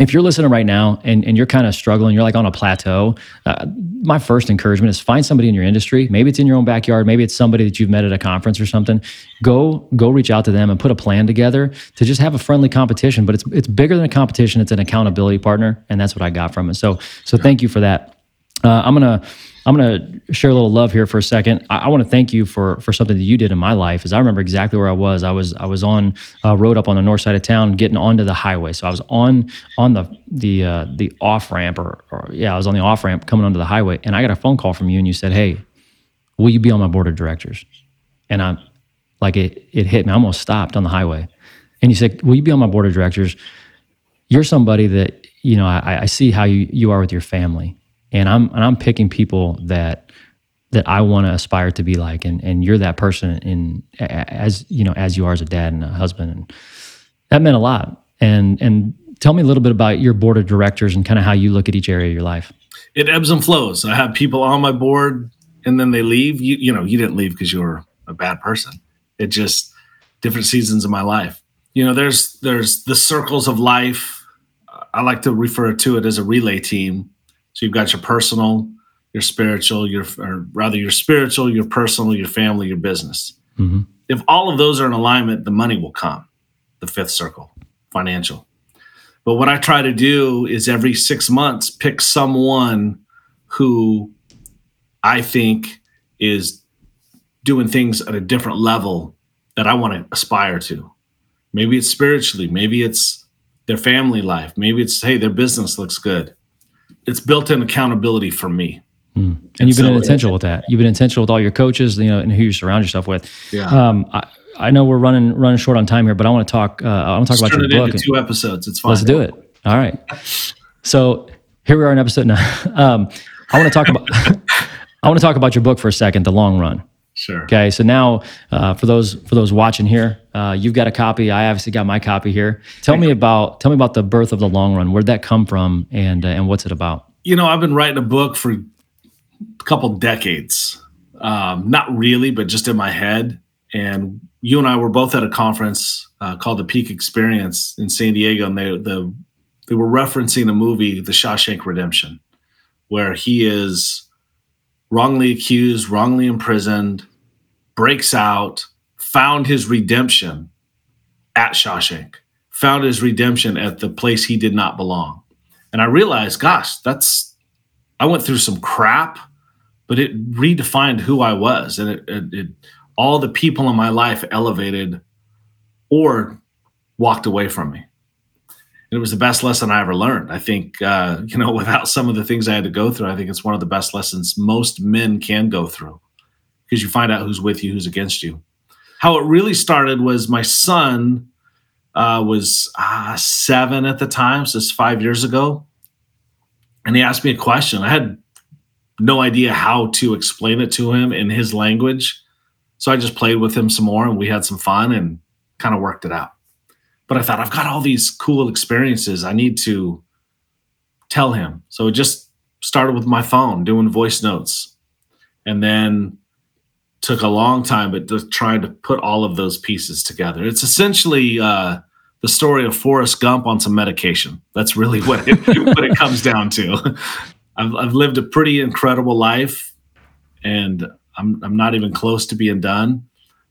If you're listening right now and, and you're kind of struggling, you're like on a plateau. Uh, my first encouragement is find somebody in your industry. Maybe it's in your own backyard. Maybe it's somebody that you've met at a conference or something. Go go reach out to them and put a plan together to just have a friendly competition. But it's it's bigger than a competition. It's an accountability partner, and that's what I got from it. So so thank you for that. Uh, I'm gonna I'm gonna share a little love here for a second. I, I want to thank you for for something that you did in my life. Is I remember exactly where I was. I was I was on a road up on the north side of town, getting onto the highway. So I was on on the the uh, the off ramp, or, or yeah, I was on the off ramp coming onto the highway, and I got a phone call from you, and you said, "Hey, will you be on my board of directors?" And I'm like it it hit me. I almost stopped on the highway, and you said, "Will you be on my board of directors?" You're somebody that you know. I, I see how you you are with your family and I'm and I'm picking people that that I want to aspire to be like, and and you're that person in as you know as you are as a dad and a husband, and that meant a lot. And and tell me a little bit about your board of directors and kind of how you look at each area of your life. It ebbs and flows. I have people on my board and then they leave. You you know, you didn't leave because you were a bad person. It just different seasons of my life. You know, there's there's the circles of life. I like to refer to it as a relay team. So you've got your personal, your spiritual, your or rather your spiritual, your personal, your family, your business. hmm If all of those are in alignment, the money will come. The fifth circle, financial. But what I try to do is every six months pick someone who I think is doing things at a different level that I want to aspire to. Maybe it's spiritually, maybe it's their family life, maybe it's, hey, their business looks good. It's built in accountability for me. And you've been so- intentional with that. You've been intentional with all your coaches, you know, and who you surround yourself with. Yeah. Um, I, I know we're running running short on time here, but I want to talk. Uh, I want to talk about your it book. into two episodes. It's fine. Let's do it. All right. So here we are in episode nine. (laughs) Um, I want to talk about. (laughs) I want to talk about your book for a second, The Long Run. Sure. Okay, so now uh, for those for those watching here, uh, you've got a copy. I obviously got my copy here. Tell me about tell me about the birth of the long run. Where'd that come from, and uh, and what's it about? you know, I've been writing a book for a couple decades. Um, not really, but just in my head. And you and I were both at a conference uh, called the Peak Experience in San Diego, and they the they were referencing a movie, The Shawshank Redemption, where he is wrongly accused, wrongly imprisoned, breaks out, found his redemption at Shawshank, found his redemption at the place he did not belong. And I realized, gosh, that's I went through some crap, but it redefined who I was, and it, it, it all the people in my life elevated or walked away from me. it was the best lesson I ever learned. I think, uh, (laughs) you know, without some of the things I had to go through, I think it's one of the best lessons most men can go through because you find out who's with you, who's against you. How it really started was my son uh, was uh, seven at the time, so it's five years ago. And he asked me a question. I had no idea how to explain it to him in his language. So I just played with him some more and we had some fun and kind of worked it out. But I thought, I've got all these cool experiences. I need to tell him. So it just started with my phone doing voice notes. And then took a long time, but just trying to put all of those pieces together. It's essentially uh, the story of Forrest Gump on some medication. That's really what it, (laughs) what it comes down to. I've, I've lived a pretty incredible life, and I'm I'm not even close to being done,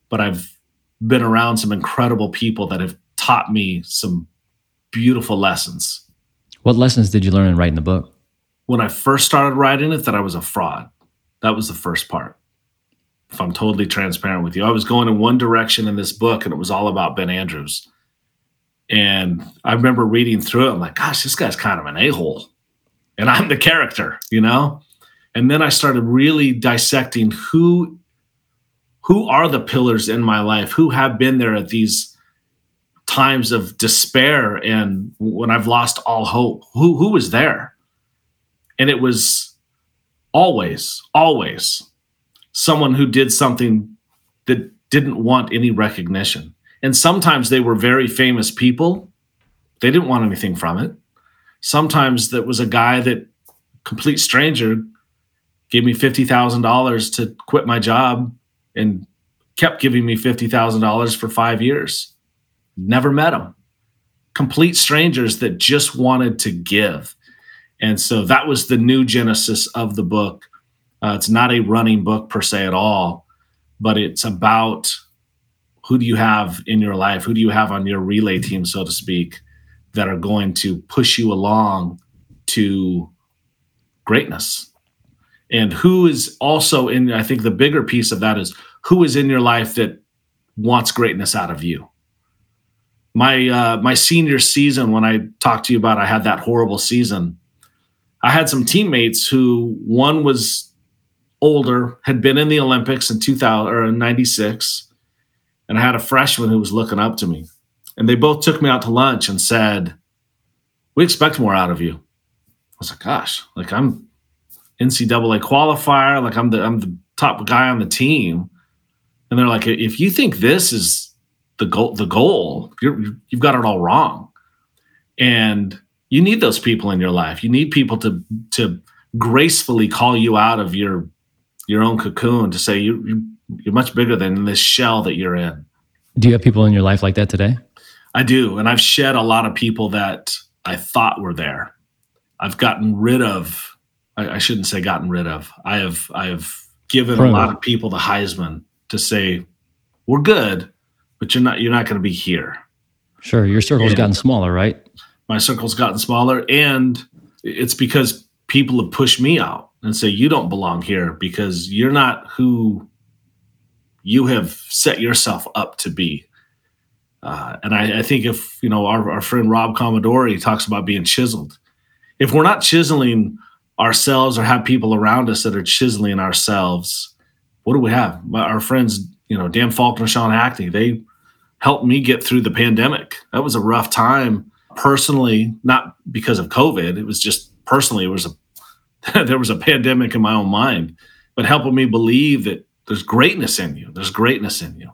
but I've been around some incredible people that have taught me some beautiful lessons. What lessons did you learn in writing the book? When I first started writing it, that I was a fraud. That was the first part. If I'm totally transparent with you, I was going in one direction in this book, and it was all about Ben Andrews. And I remember reading through it. I'm like, gosh, this guy's kind of an a hole and I'm the character, you know? And then I started really dissecting who who are the pillars in my life, who have been there at these times of despair and when I've lost all hope. Who who was there? And it was always, always someone who did something that didn't want any recognition. And sometimes they were very famous people. They didn't want anything from it sometimes that was a guy that complete stranger gave me $50,000 to quit my job and kept giving me $50,000 for 5 years. Never met him. Complete strangers that just wanted to give. And so that was the new genesis of the book. Uh, it's not a running book per se at all, but it's about who do you have in your life? Who do you have on your relay team, so to speak? that are going to push you along to greatness. And who is also in, I think the bigger piece of that is who is in your life that wants greatness out of you. My uh, my senior season, when I talked to you about, I had that horrible season. I had some teammates who one was older, had been in the Olympics in 2000 or 96, and I had a freshman who was looking up to me. And they both took me out to lunch and said, We expect more out of you. I was like, gosh, like I'm NCAA qualifier, like I'm the I'm the top guy on the team. And they're like, if you think this is the goal, the goal, you're, you've got it all wrong. And you need those people in your life. You need people to to gracefully call you out of your your own cocoon to say you you're much bigger than this shell that you're in. Do you have people in your life like that today? I do. And I've shed a lot of people that I thought were there. I've gotten rid of, I, I shouldn't say gotten rid of. I have, I have given a lot of people the Heisman to say, we're good, but you're not, you're not going to be here. Sure. Your circle's and gotten smaller, right? My circle's gotten smaller. And it's because people have pushed me out and say, you don't belong here because you're not who you have set yourself up to be. Uh, and I, I, think if you know our, our friend Rob Commodore talks about being chiseled, if we're not chiseling ourselves or have people around us that are chiseling ourselves, what do we have? Our friends, you know, Dan Faulkner, Sean Hackney, they helped me get through the pandemic. That was a rough time personally, not because of COVID. It was just personally, it was a (laughs) there was a pandemic in my own mind, but helping me believe that there's greatness in you. There's greatness in you.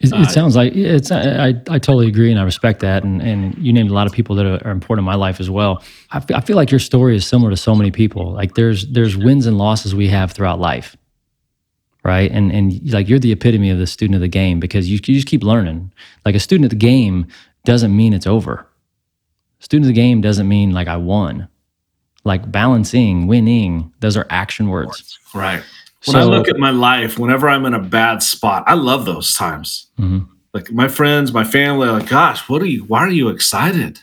It, it, uh, sounds like it's. I, I totally agree, and I respect that. And and you named a lot of people that are, are important in my life as well. I, f- I feel like your story is similar to so many people. Like there's there's wins and losses we have throughout life, right? And and like you're the epitome of the student of the game because you you just keep learning. Like a student of the game doesn't mean it's over. Student of the game doesn't mean like I won. Like balancing, winning, those are action words. Right. When so, I look at my life, whenever I'm in a bad spot, I love those times. Mm-hmm. Like my friends, my family, like, gosh, what are you? Why are you excited?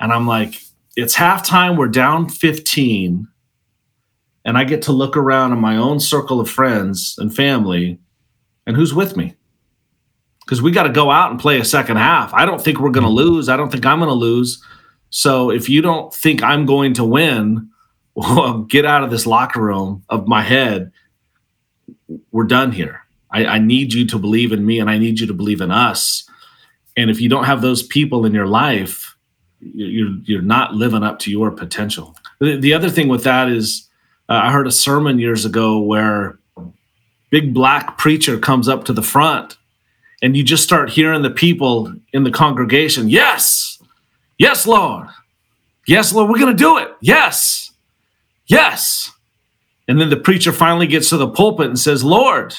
And I'm like, it's halftime. We're down 15, and I get to look around in my own circle of friends and family, and who's with me? because we got to go out and play a second half. I don't think we're going to lose. I don't think I'm going to lose. So if you don't think I'm going to win, (laughs) well, get out of this locker room of my head. We're done here. I, I need you to believe in me and I need you to believe in us. And if you don't have those people in your life, you're, you're not living up to your potential. The, the other thing with that is, uh, I heard a sermon years ago where big black preacher comes up to the front and you just start hearing the people in the congregation, yes, yes, Lord, yes, Lord, we're going to do it. Yes, yes. And then the preacher finally gets to the pulpit and says, Lord,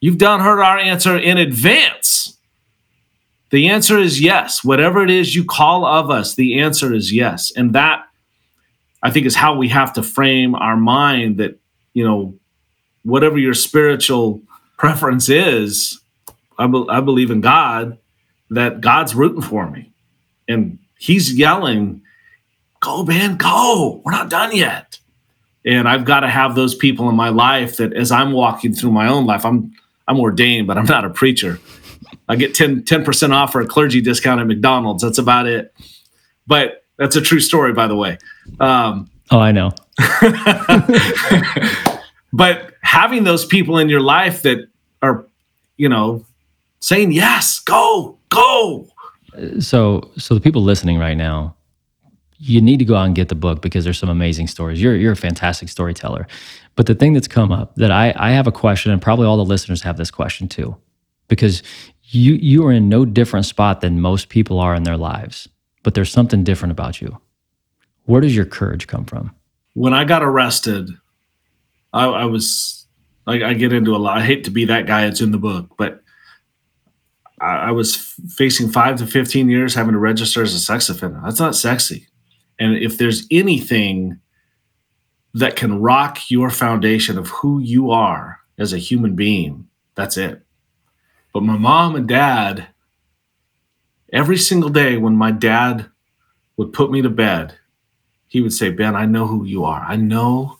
you've done heard our answer in advance. The answer is yes. Whatever it is you call of us, the answer is yes. And that, I think, is how we have to frame our mind that, you know, whatever your spiritual preference is, I, be, I believe in God, that God's rooting for me. And he's yelling, Go, man, go. We're not done yet. And I've got to have those people in my life that as I'm walking through my own life, I'm I'm ordained, but I'm not a preacher. I get 10, 10% off for a clergy discount at McDonald's. That's about it. But that's a true story, by the way. Um, oh, I know. (laughs) but having those people in your life that are, you know, saying yes, go, go. So, so the people listening right now, you need to go out and get the book because there's some amazing stories. You're you're a fantastic storyteller. But the thing that's come up that I I have a question, and probably all the listeners have this question too, because you you are in no different spot than most people are in their lives, but there's something different about you. Where does your courage come from? When I got arrested, I, I was I, I get into a lot. I hate to be that guy that's in the book, but I, I was facing five to 15 years having to register as a sex offender. That's not sexy. And if there's anything that can rock your foundation of who you are as a human being, that's it. But my mom and dad, every single day when my dad would put me to bed, he would say, Ben, I know who you are. I know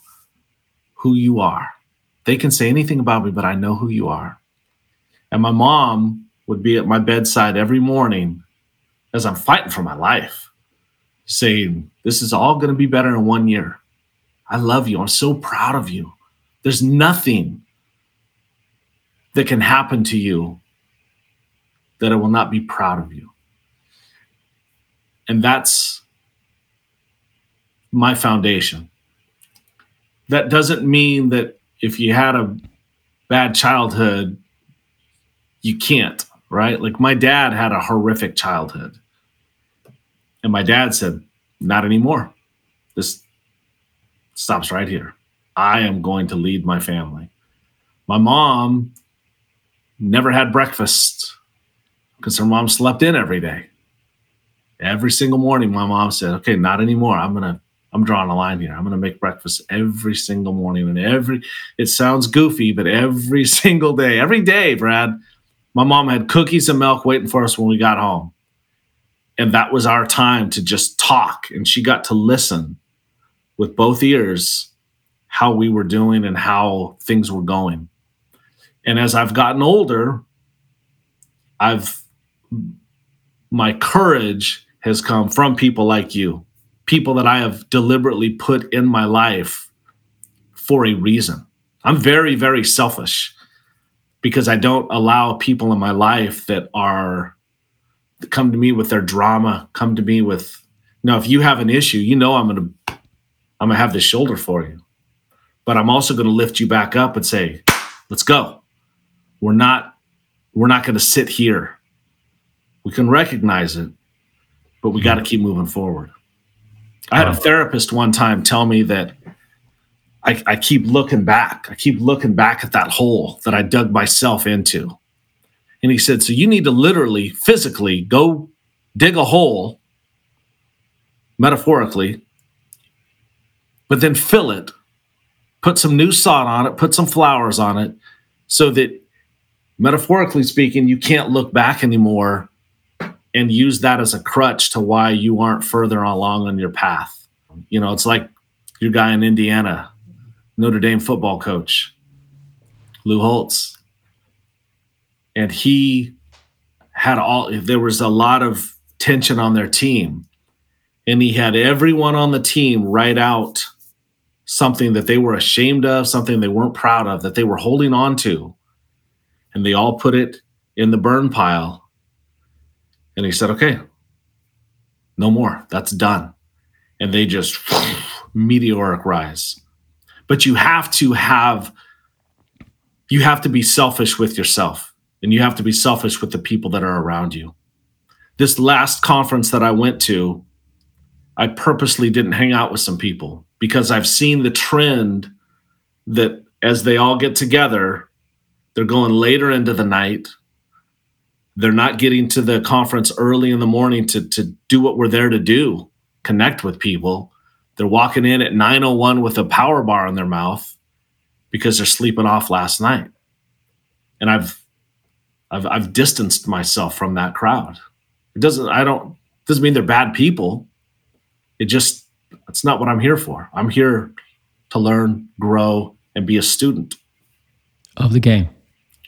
who you are. They can say anything about me, but I know who you are. And my mom would be at my bedside every morning as I'm fighting for my life, saying, This is all going to be better in one year. I love you. I'm so proud of you. There's nothing that can happen to you that I will not be proud of you. And that's my foundation. That doesn't mean that if you had a bad childhood, you can't right? Like my dad had a horrific childhood. And my dad said, Not anymore. This stops right here. I am going to lead my family. My mom never had breakfast because her mom slept in every day. Every single morning, my mom said, Okay, not anymore. I'm going to. I'm drawing a line here. I'm going to make breakfast every single morning and every it sounds goofy, but every (laughs) single day, every day, Brad, my mom had cookies and milk waiting for us when we got home. And that was our time to just talk. And she got to listen with both ears how we were doing and how things were going. And as I've gotten older, I've my courage has come from people like you, people that I have deliberately put in my life for a reason. I'm very, very selfish because I don't allow people in my life that are come to me with their drama, come to me with now if you have an issue, you know I'm going to I'm going to have this shoulder for you. But I'm also going to lift you back up and say, "Let's go." We're not we're not going to sit here. We can recognize it, but we got to keep moving forward. I had a uh-huh. therapist one time tell me that I, I keep looking back. I keep looking back at that hole that I dug myself into. And he said, So you need to literally, physically go dig a hole, metaphorically, but then fill it, put some new sod on it, put some flowers on it, so that metaphorically speaking, you can't look back anymore and use that as a crutch to why you aren't further along on your path. You know, it's like your guy in Indiana Notre Dame football coach, Lou Holtz. And he had all there was a lot of tension on their team and he had everyone on the team write out something that they were ashamed of something they weren't proud of that they were holding on to and they all put it in the burn pile. And he said okay no more. That's done. And they just (laughs) meteoric rise but you have to have you have to be selfish with yourself and you have to be selfish with the people that are around you. This last conference that I went to, I purposely didn't hang out with some people because I've seen the trend that as they all get together, they're going later into the night. They're not getting to the conference early in the morning to, to do what we're there to do, connect with people. They're walking in at 901 with a power bar in their mouth because they're sleeping off last night. And I've I've I've distanced myself from that crowd. It doesn't I don't doesn't mean they're bad people. It just that's not what I'm here for. I'm here to learn, grow, and be a student of the game.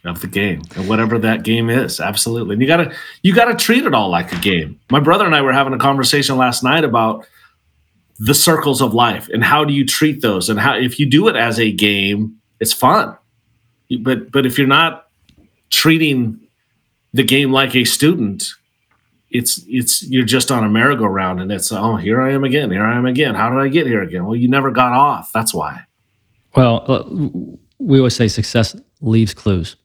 Of the game. And whatever that game is. Absolutely. And you gotta you gotta treat it all like a game. My brother and I were having a conversation last night about the circles of life and how do you treat those? And how if you do it as a game it's fun. But but if you're not treating the game like a student it's it's you're just on a merry-go-round and it's oh here i am again here i am again. How did i get here again? Well you never got off. That's why. Well uh, we always say success leaves clues.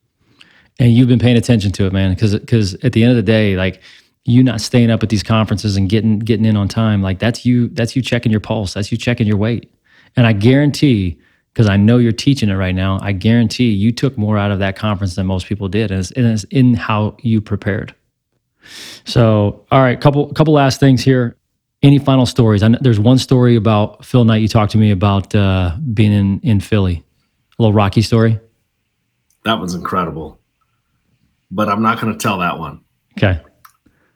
And you've been paying attention to it man because because at the end of the day like you not staying up at these conferences and getting getting in on time like that's you that's you checking your pulse. That's you checking your weight. And i guarantee because i know you're teaching it right now i guarantee you took more out of that conference than most people did and it's, and it's in how you prepared. So all right couple couple last things here. Any final stories? I know there's one story about phil knight you talked to me about uh, being in in philly. A little rocky story? That was incredible. But i'm not going to tell that one. Okay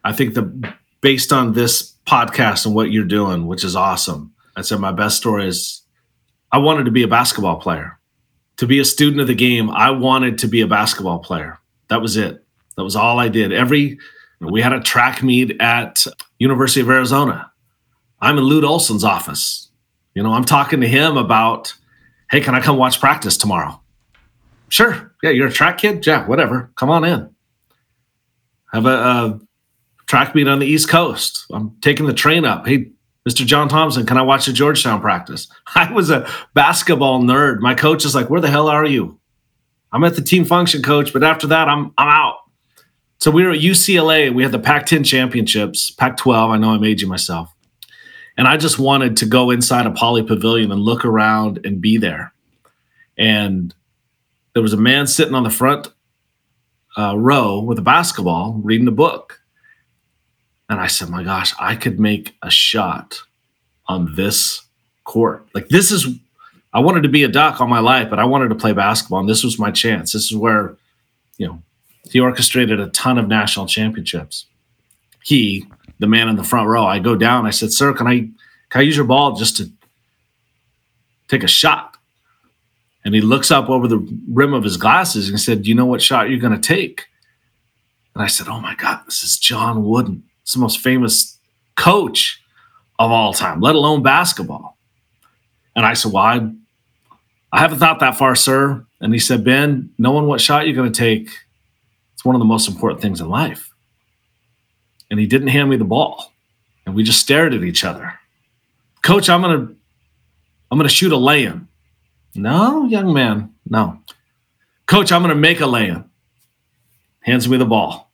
I think the based on this podcast and what you're doing, which is awesome. I said my best story is I wanted to be a basketball player. To be a student of the game, I wanted to be a basketball player. That was it. That was all I did. Every we had a track meet at University of Arizona. I'm in Lute Olson's office. You know, I'm talking to him about, hey, can I come watch practice tomorrow? Sure. Yeah, you're a track kid? Yeah, whatever. Come on in. Have a, a track meet on the East Coast. I'm taking the train up. Hey, Mr. John Thompson, can I watch the Georgetown practice? (laughs) I was a basketball nerd. My coach is like, "Where the hell are you?" I'm at the team function, coach, but after that, I'm I'm out. So we were at UCLA. We had the Pac-10 championships, Pac-12. I know I'm aging myself, and I just wanted to go inside a Pauley Pavilion and look around and be there. And there was a man sitting on the front uh, row with a basketball, reading a book. And I said, my gosh, I could make a shot on this court. Like, this is, I wanted to be a duck all my life, but I wanted to play basketball. And this was my chance. This is where, you know, he orchestrated a ton of national championships. He, the man in the front row, I go down. I said, sir, can I, can I use your ball just to take a shot? And he looks up over the rim of his glasses and said, Do you know what shot you're going to take? And I said, Oh my God, this is John Wooden. He's the most famous coach of all time, let alone basketball. And I said, Well, I, I haven't thought that far, sir. And he said, Ben, knowing what shot you're going to take, it's one of the most important things in life. And he didn't hand me the ball. And we just stared at each other. Coach, I'm going to I'm going to shoot a lay-in. No, young man, no. Coach, I'm going to make a lay-in. Hands me the ball.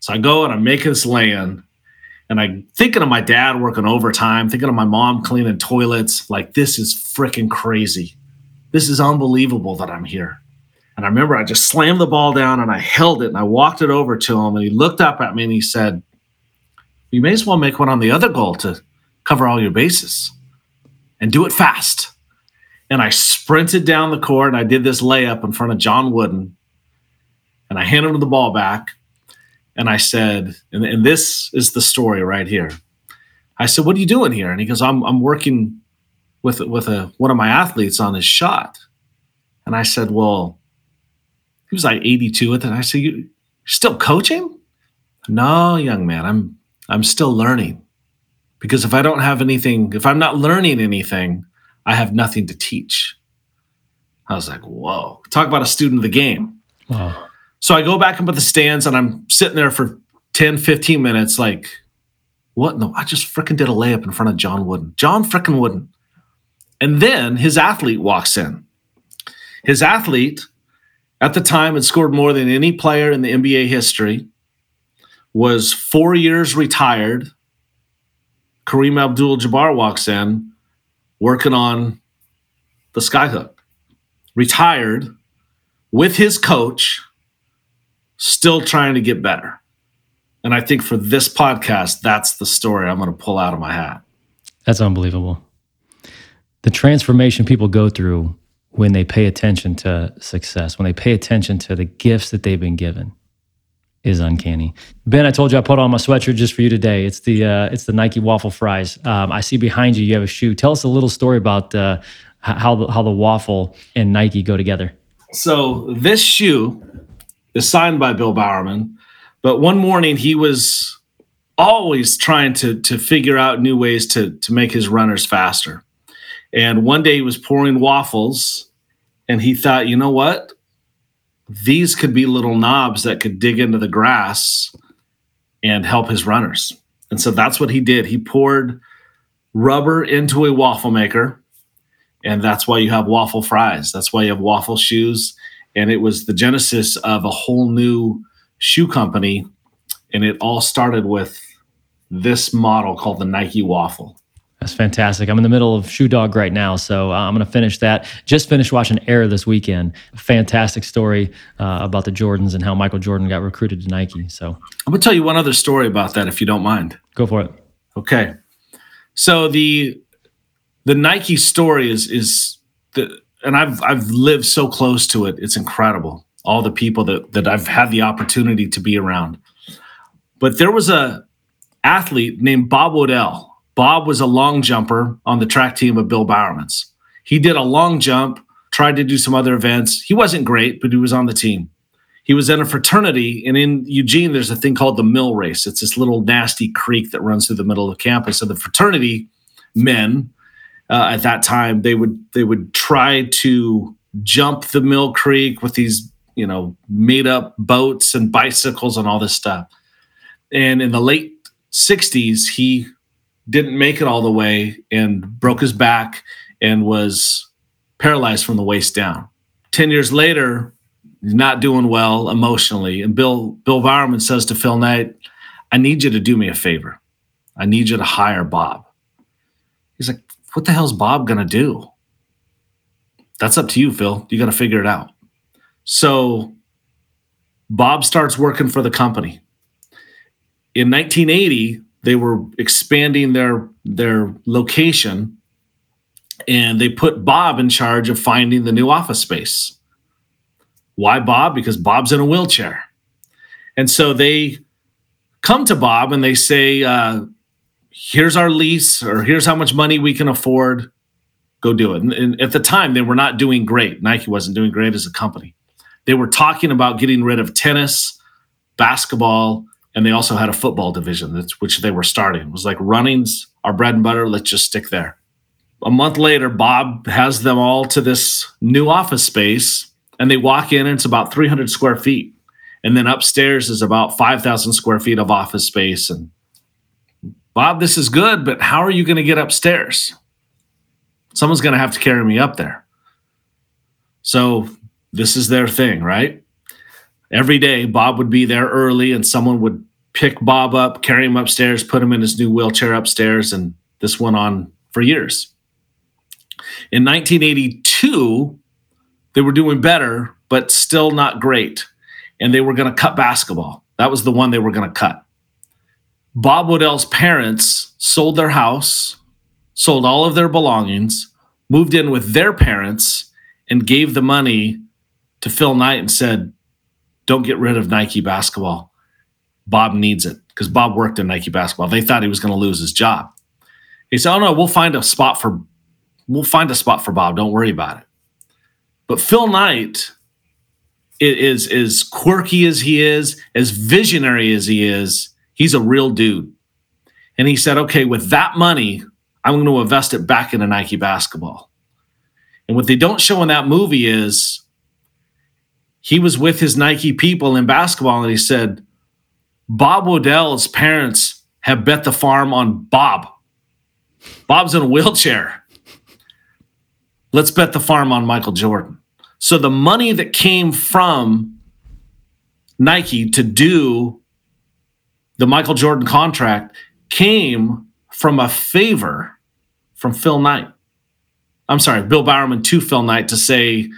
So I go and I make this land. And I'm thinking of my dad working overtime, thinking of my mom cleaning toilets. Like, this is freaking crazy. This is unbelievable that I'm here. And I remember I just slammed the ball down and I held it and I walked it over to him. And he looked up at me and he said, You may as well make one on the other goal to cover all your bases and do it fast. And I sprinted down the court and I did this layup in front of John Wooden. And I handed him the ball back and I said, and, and this is the story right here. I said, "What are you doing here?" And he goes, "I'm I'm working with with a one of my athletes on his shot." And I said, "Well, he was like 82 at that." I said, "You still coaching?" No, young man, I'm I'm still learning. Because if I don't have anything, if I'm not learning anything, I have nothing to teach. I was like, whoa, talk about a student of the game. Wow. So I go back up at the stands and I'm sitting there for 10, 15 minutes, like, what? No, I just freaking did a layup in front of John Wooden. John freaking Wooden. And then his athlete walks in. His athlete at the time had scored more than any player in the NBA history, was four years retired. Kareem Abdul Jabbar walks in working on the skyhook, retired with his coach, still trying to get better. And I think for this podcast, that's the story I'm going to pull out of my hat. That's unbelievable. The transformation people go through when they pay attention to success, when they pay attention to the gifts that they've been given is uncanny. Ben, I told you I put on my sweatshirt just for you today. It's the uh, it's the Nike waffle fries. Um, I see behind you you have a shoe. Tell us a little story about uh, how the, how the waffle and Nike go together. So this shoe is signed by Bill Bowerman, but one morning he was always trying to to figure out new ways to to make his runners faster. And one day he was pouring waffles and he thought, you know what? These could be little knobs that could dig into the grass and help his runners. And so that's what he did. He poured rubber into a waffle maker. And that's why you have waffle fries. That's why you have waffle shoes. And it was the genesis of a whole new shoe company. And it all started with this model called the Nike Waffle. That's fantastic. I'm in the middle of Shoe Dog right now, so uh, I'm going to finish that. Just finished watching Air this weekend. Fantastic story uh, about the Jordans and how Michael Jordan got recruited to Nike. So I'm going to tell you one other story about that, if you don't mind. Go for it. Okay. So the the Nike story is is the and I've I've lived so close to it. It's incredible. All the people that that I've had the opportunity to be around. But there was a athlete named Bob Woodell Bob was a long jumper on the track team of Bill Bowerman's. He did a long jump, tried to do some other events. He wasn't great, but he was on the team. He was in a fraternity, and in Eugene, there's a thing called the Mill Race. It's this little nasty creek that runs through the middle of campus. So the fraternity men uh, at that time they would they would try to jump the Mill Creek with these you know made up boats and bicycles and all this stuff. And in the late 60s, he didn't make it all the way and broke his back and was paralyzed from the waist down. 10 years later, he's not doing well emotionally. And Bill Bill Bowerman says to Phil Knight, I need you to do me a favor. I need you to hire Bob. What the hell's Bob gonna do? That's up to you, Phil. You got to figure it out. So Bob starts working for the company. In 1980, they were expanding their their location and they put Bob in charge of finding the new office space. Why Bob? Because Bob's in a wheelchair. And so they come to Bob and they say, uh, here's our lease or here's how much money we can afford. Go do it. And, and at the time, they were not doing great. Nike wasn't doing great as a company. They were talking about getting rid of tennis, basketball, and they also had a football division that's which they were starting. It was like running's our bread and butter. Let's just stick there. A month later, Bob has them all to this new office space, and they walk in, and it's about 300 square feet. And then upstairs is about 5,000 square feet of office space. And Bob, this is good, but how are you going to get upstairs? Someone's going to have to carry me up there. So this is their thing, right? every day Bob would be there early and someone would pick Bob up, carry him upstairs, put him in his new wheelchair upstairs. And this went on for years. In 1982, they were doing better, but still not great. And they were going to cut basketball. That was the one they were going to cut. Bob Woodell's parents sold their house, sold all of their belongings, moved in with their parents, and gave the money to Phil Knight and said, don't get rid of Nike basketball. Bob needs it because Bob worked in Nike basketball. They thought he was going to lose his job. He said, "Oh no, we'll find a spot for we'll find a spot for Bob. Don't worry about it." But Phil Knight is as quirky as he is, as visionary as he is, he's a real dude. And he said, okay, with that money, I'm going to invest it back into Nike basketball. And what they don't show in that movie is he was with his Nike people in basketball and he said, Bob Woodell's parents have bet the farm on Bob. Bob's in a wheelchair. Let's bet the farm on Michael Jordan. So the money that came from Nike to do the Michael Jordan contract came from a favor from Phil Knight. I'm sorry, Bill Bowerman to Phil Knight to say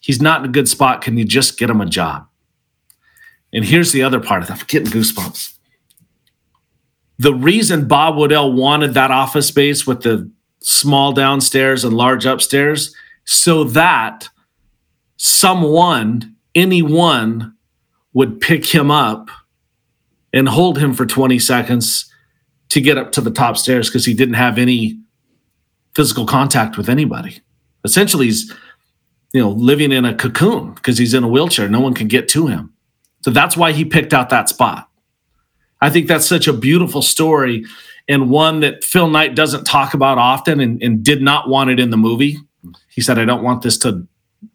he's not in a good spot. Can you just get him a job? And here's the other part of that. I'm getting goosebumps. The reason Bob Woodell wanted that office space with the small downstairs and large upstairs, so that someone, anyone, would pick him up and hold him for 20 seconds to get up to the top stairs because he didn't have any physical contact with anybody. Essentially, he's you know living in a cocoon because he's in a wheelchair. No one can get to him. So that's why he picked out that spot. I think that's such a beautiful story and one that Phil Knight doesn't talk about often and, and did not want it in the movie. He said, I don't want this to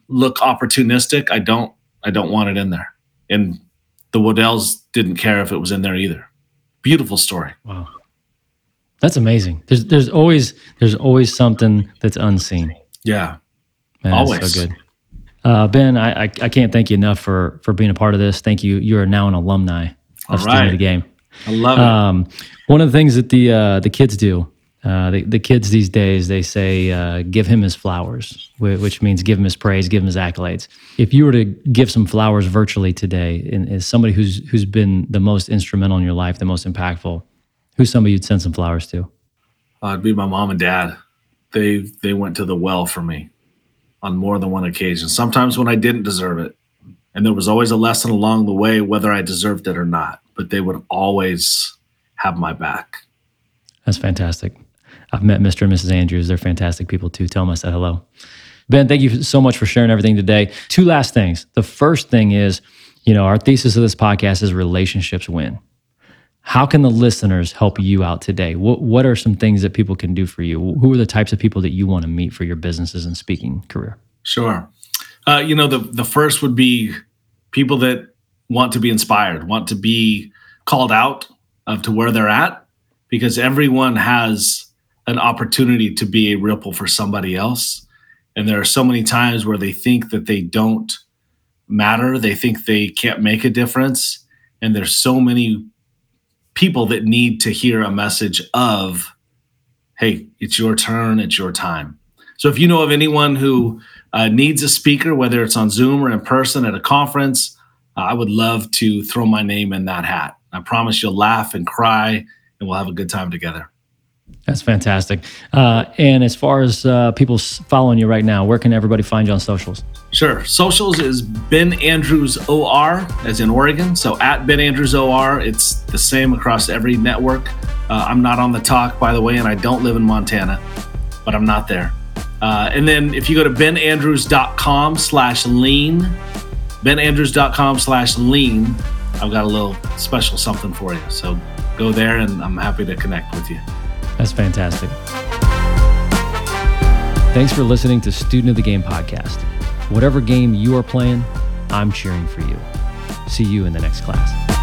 look opportunistic. I don't I don't want it in there. And the Woodells didn't care if it was in there either. Beautiful story. Wow. That's amazing. There's there's always there's always something that's unseen. Yeah. Man, always. so good. Uh, ben, I, I, I can't thank you enough for for being a part of this. Thank you. You are now an alumni of the Game. I love it. Um, one of the things that the uh, the kids do, uh, the, the kids these days, they say, uh, give him his flowers, which means give him his praise, give him his accolades. If you were to give some flowers virtually today, and as somebody who's who's been the most instrumental in your life, the most impactful, Who's somebody you'd send some flowers to? Uh, it'd be my mom and dad. They they went to the well for me on more than one occasion. Sometimes when I didn't deserve it, and there was always a lesson along the way, whether I deserved it or not. But they would always have my back. That's fantastic. I've met Mr. and Mrs. Andrews. They're fantastic people too. Tell them I said hello. Ben, thank you so much for sharing everything today. Two last things. The first thing is, you know, our thesis of this podcast is relationships win. How can the listeners help you out today? What what are some things that people can do for you? Who are the types of people that you want to meet for your businesses and speaking career? Sure. Uh, you know, the the first would be people that want to be inspired, want to be called out of to where they're at, because everyone has an opportunity to be a ripple for somebody else. And there are so many times where they think that they don't matter, they think they can't make a difference, and there's so many people that need to hear a message of, hey, it's your turn, it's your time. So if you know of anyone who uh, needs a speaker, whether it's on Zoom or in person at a conference, uh, I would love to throw my name in that hat. I promise you'll laugh and cry, and we'll have a good time together. That's fantastic. Uh, and as far as uh, people following you right now, where can everybody find you on socials? Sure. Socials is Ben Andrews OR, as in Oregon. So at Ben Andrews OR, it's the same across every network. Uh, I'm not on the talk, by the way, and I don't live in Montana, but I'm not there. Uh, and then if you go to benandrews.com slash lean, benandrews.com slash lean, I've got a little special something for you. So go there and I'm happy to connect with you. That's fantastic. Thanks for listening to Student of the Game podcast. Whatever game you are playing, I'm cheering for you. See you in the next class.